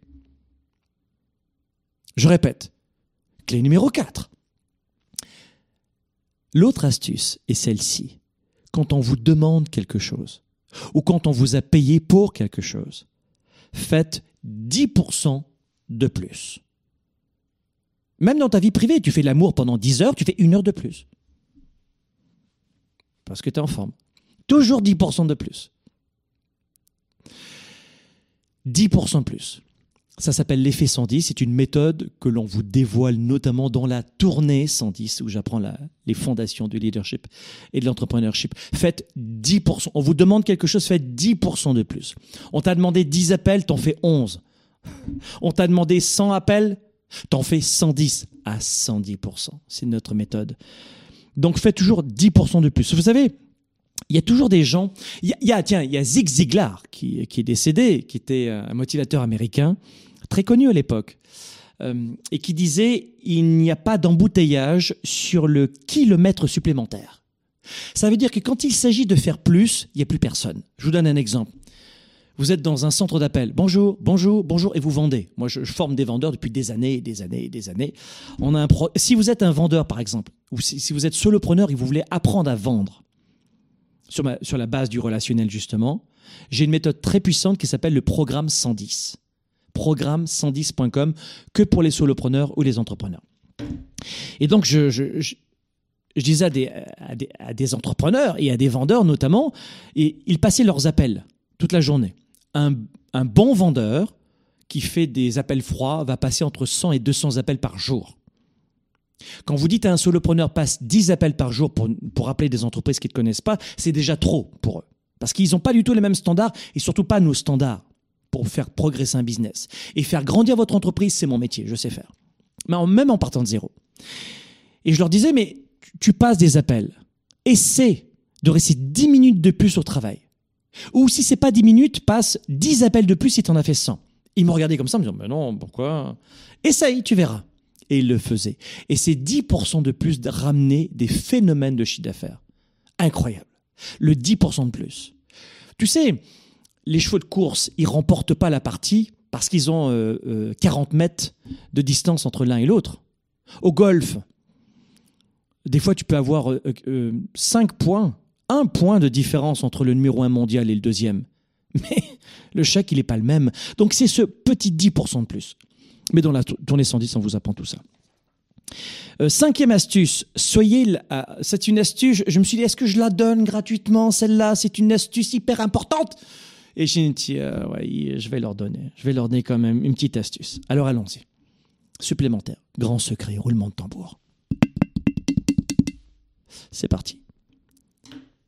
Je répète, clé numéro 4. L'autre astuce est celle-ci. Quand on vous demande quelque chose, ou quand on vous a payé pour quelque chose, faites 10% de plus. Même dans ta vie privée, tu fais l'amour pendant 10 heures, tu fais une heure de plus. Parce que tu es en forme. Toujours 10% de plus. 10% de plus. Ça s'appelle l'effet 110. C'est une méthode que l'on vous dévoile notamment dans la tournée 110 où j'apprends les fondations du leadership et de l'entrepreneurship. Faites 10%. On vous demande quelque chose, faites 10% de plus. On t'a demandé 10 appels, t'en fais 11. On t'a demandé 100 appels, t'en fais 110 à 110%. C'est notre méthode. Donc faites toujours 10% de plus. Vous savez, il y a toujours des gens. Il y a, tiens, il y a Zig Ziglar qui, est décédé, qui était un motivateur américain très connu à l'époque, euh, et qui disait il n'y a pas d'embouteillage sur le kilomètre supplémentaire. Ça veut dire que quand il s'agit de faire plus, il n'y a plus personne. Je vous donne un exemple. Vous êtes dans un centre d'appel. Bonjour, bonjour, bonjour, et vous vendez. Moi, je, forme des vendeurs depuis des années des années des années. Si vous êtes un vendeur, par exemple, ou si, vous êtes solopreneur et vous voulez apprendre à vendre sur, la base du relationnel, justement, j'ai une méthode très puissante qui s'appelle le programme 110. Programme110.com que pour les solopreneurs ou les entrepreneurs. Et donc, je, disais à des, entrepreneurs et à des vendeurs notamment, et ils passaient leurs appels toute la journée un, bon vendeur qui fait des appels froids va passer entre 100 et 200 appels par jour. Quand vous dites à un solopreneur passe 10 appels par jour pour, pour appeler des entreprises qu'ils ne connaissent pas, c'est déjà trop pour eux. Parce qu'ils n'ont pas du tout les mêmes standards et surtout pas nos standards pour faire progresser un business. Et faire grandir votre entreprise, c'est mon métier, je sais faire. Mais même en partant de zéro. Et je leur disais, mais tu passes des appels. Essaie de rester 10 minutes de plus au travail. Ou si c'est pas 10 minutes, passe 10 appels de plus si tu en as fait 100. Il me regardait comme ça, me disant, mais non, pourquoi? Essaye, tu verras. Et il le faisait. Et c'est 10% de plus de des phénomènes de chiffre d'affaires. Incroyable. Le 10% de plus. Tu sais, les chevaux de course, ils remportent pas la partie parce qu'ils ont 40 euh, euh, mètres de distance entre l'un et l'autre. Au golf, des fois, tu peux avoir 5 euh, points un point de différence entre le numéro un mondial et le deuxième. Mais le chèque, il n'est pas le même. Donc c'est ce petit 10% de plus. Mais dans la tournée 110, on vous apprend tout ça. Euh, cinquième astuce, soyez. c'est une astuce. Je me suis dit, est-ce que je la donne gratuitement Celle-là, c'est une astuce hyper importante. Et j'ai dit, euh, ouais, je vais leur donner. Je vais leur donner quand même une petite astuce. Alors allons-y. Supplémentaire. Grand secret, roulement de tambour. C'est parti.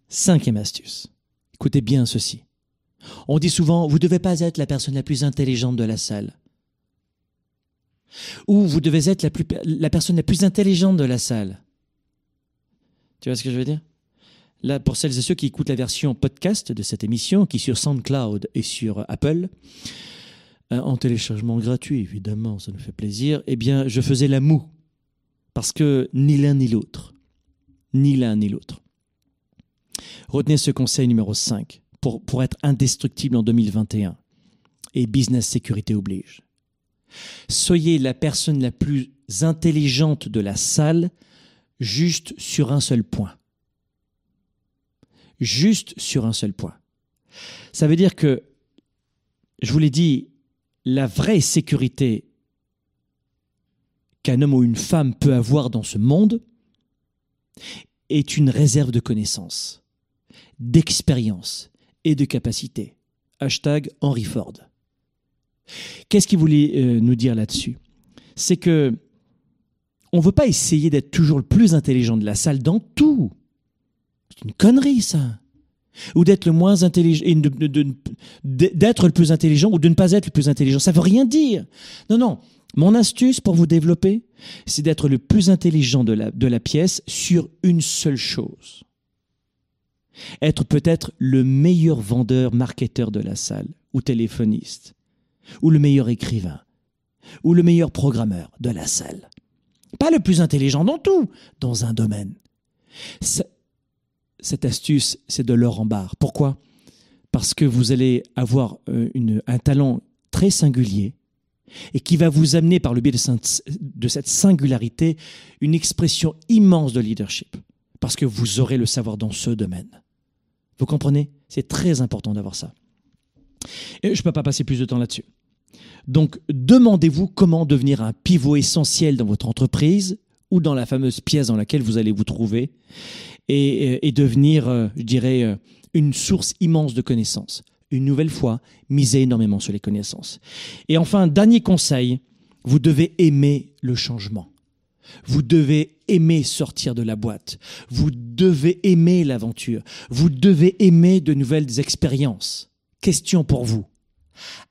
Cinquième astuce. Écoutez bien ceci. On dit souvent, vous ne devez pas être la personne la plus intelligente de la salle. Ou vous devez être la, personne la plus intelligente de la salle. Tu vois ce que je veux dire? Là, pour celles et ceux qui écoutent la version podcast de cette émission, qui sur SoundCloud et sur Apple, euh, en téléchargement gratuit, évidemment, ça nous fait plaisir, eh bien, je faisais la moue. Parce que ni l'un ni l'autre, ni l'un ni l'autre. Retenez ce conseil numéro 5 pour, pour être indestructible en 2021. Et business sécurité oblige. Soyez la personne la plus intelligente de la salle juste sur un seul point. Juste sur un seul point. Ça veut dire que, je vous l'ai dit, la vraie sécurité qu'un homme ou une femme peut avoir dans ce monde est une réserve de connaissances d'expérience et de capacité. Hashtag Henry Ford. Qu'est-ce qu'il voulait euh, nous dire là-dessus? C'est que on ne veut pas essayer d'être toujours le plus intelligent de la salle dans tout. C'est une connerie, ça. Ou d'être le moins intelligent, d'être le plus intelligent ou de ne pas être le plus intelligent. Ça veut rien dire. Non, non. Mon astuce pour vous développer, c'est d'être le plus intelligent de la, de la pièce sur une seule chose être peut-être le meilleur vendeur, marketeur de la salle, ou téléphoniste, ou le meilleur écrivain, ou le meilleur programmeur de la salle. Pas le plus intelligent dans tout, dans un domaine. Cette astuce, c'est de l'or en barre. Pourquoi? Parce que vous allez avoir euh, un talent très singulier et qui va vous amener par le biais de cette singularité une expression immense de leadership. Parce que vous aurez le savoir dans ce domaine. Vous comprenez? C'est très important d'avoir ça. Et je ne peux pas passer plus de temps là-dessus. Donc, demandez-vous comment devenir un pivot essentiel dans votre entreprise ou dans la fameuse pièce dans laquelle vous allez vous trouver et, devenir, euh, je dirais, euh, une source immense de connaissances. Une nouvelle fois, misez énormément sur les connaissances. Et enfin, dernier conseil, vous devez aimer le changement. Vous devez aimer sortir de la boîte. Vous devez aimer l'aventure. Vous devez aimer de nouvelles expériences. Question pour vous.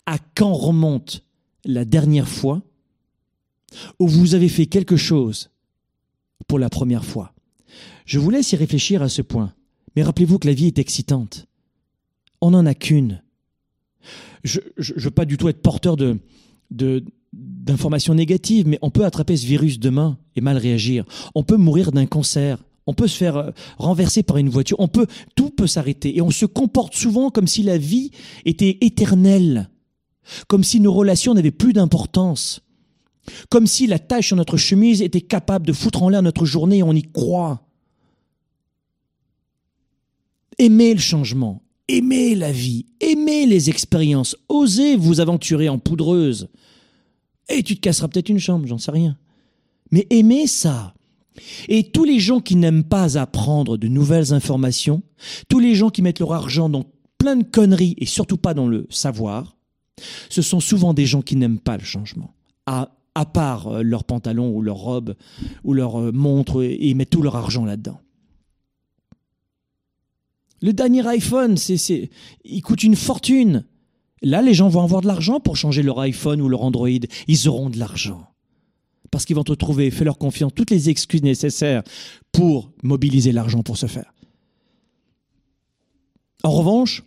À quand remonte la dernière fois où vous avez fait quelque chose pour la première fois? Je vous laisse y réfléchir à ce point. Mais rappelez-vous que la vie est excitante. On n'en a qu'une. Je ne veux pas du tout être porteur de, de d'informations négatives, mais on peut attraper ce virus demain et mal réagir. On peut mourir d'un cancer. On peut se faire euh, renverser par une voiture. On peut, tout peut s'arrêter. Et on se comporte souvent comme si la vie était éternelle. Comme si nos relations n'avaient plus d'importance. Comme si la tâche sur notre chemise était capable de foutre en l'air notre journée et on y croit. Aimez le changement. Aimez la vie, aimez les expériences, osez vous aventurer en poudreuse. Et tu te casseras peut-être une chambre, j'en sais rien. Mais aimez ça. Et tous les gens qui n'aiment pas apprendre de nouvelles informations, tous les gens qui mettent leur argent dans plein de conneries et surtout pas dans le savoir, ce sont souvent des gens qui n'aiment pas le changement. À, part euh, leurs pantalons ou leurs robes ou leurs euh, montres et ils mettent tout leur argent là-dedans. Le dernier iPhone, c'est, il coûte une fortune. Là, les gens vont avoir de l'argent pour changer leur iPhone ou leur Android. Ils auront de l'argent. Parce qu'ils vont te trouver, fais leur confiance, toutes les excuses nécessaires pour mobiliser l'argent pour ce faire. En revanche,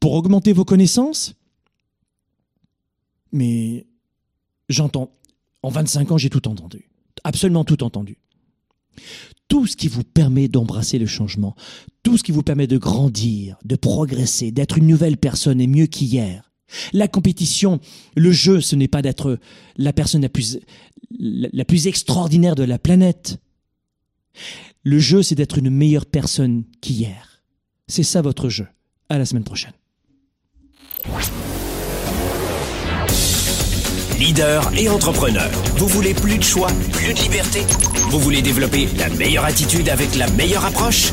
pour augmenter vos connaissances, mais j'entends, en 25 ans, j'ai tout entendu. Absolument tout entendu tout ce qui vous permet d'embrasser le changement, tout ce qui vous permet de grandir, de progresser, d'être une nouvelle personne et mieux qu'hier. La compétition, le jeu, ce n'est pas d'être la personne la plus, extraordinaire de la planète. Le jeu, c'est d'être une meilleure personne qu'hier. C'est ça votre jeu. À la semaine prochaine. Leader et entrepreneur. Vous voulez plus de choix, plus de liberté? Vous voulez développer la meilleure attitude avec la meilleure approche?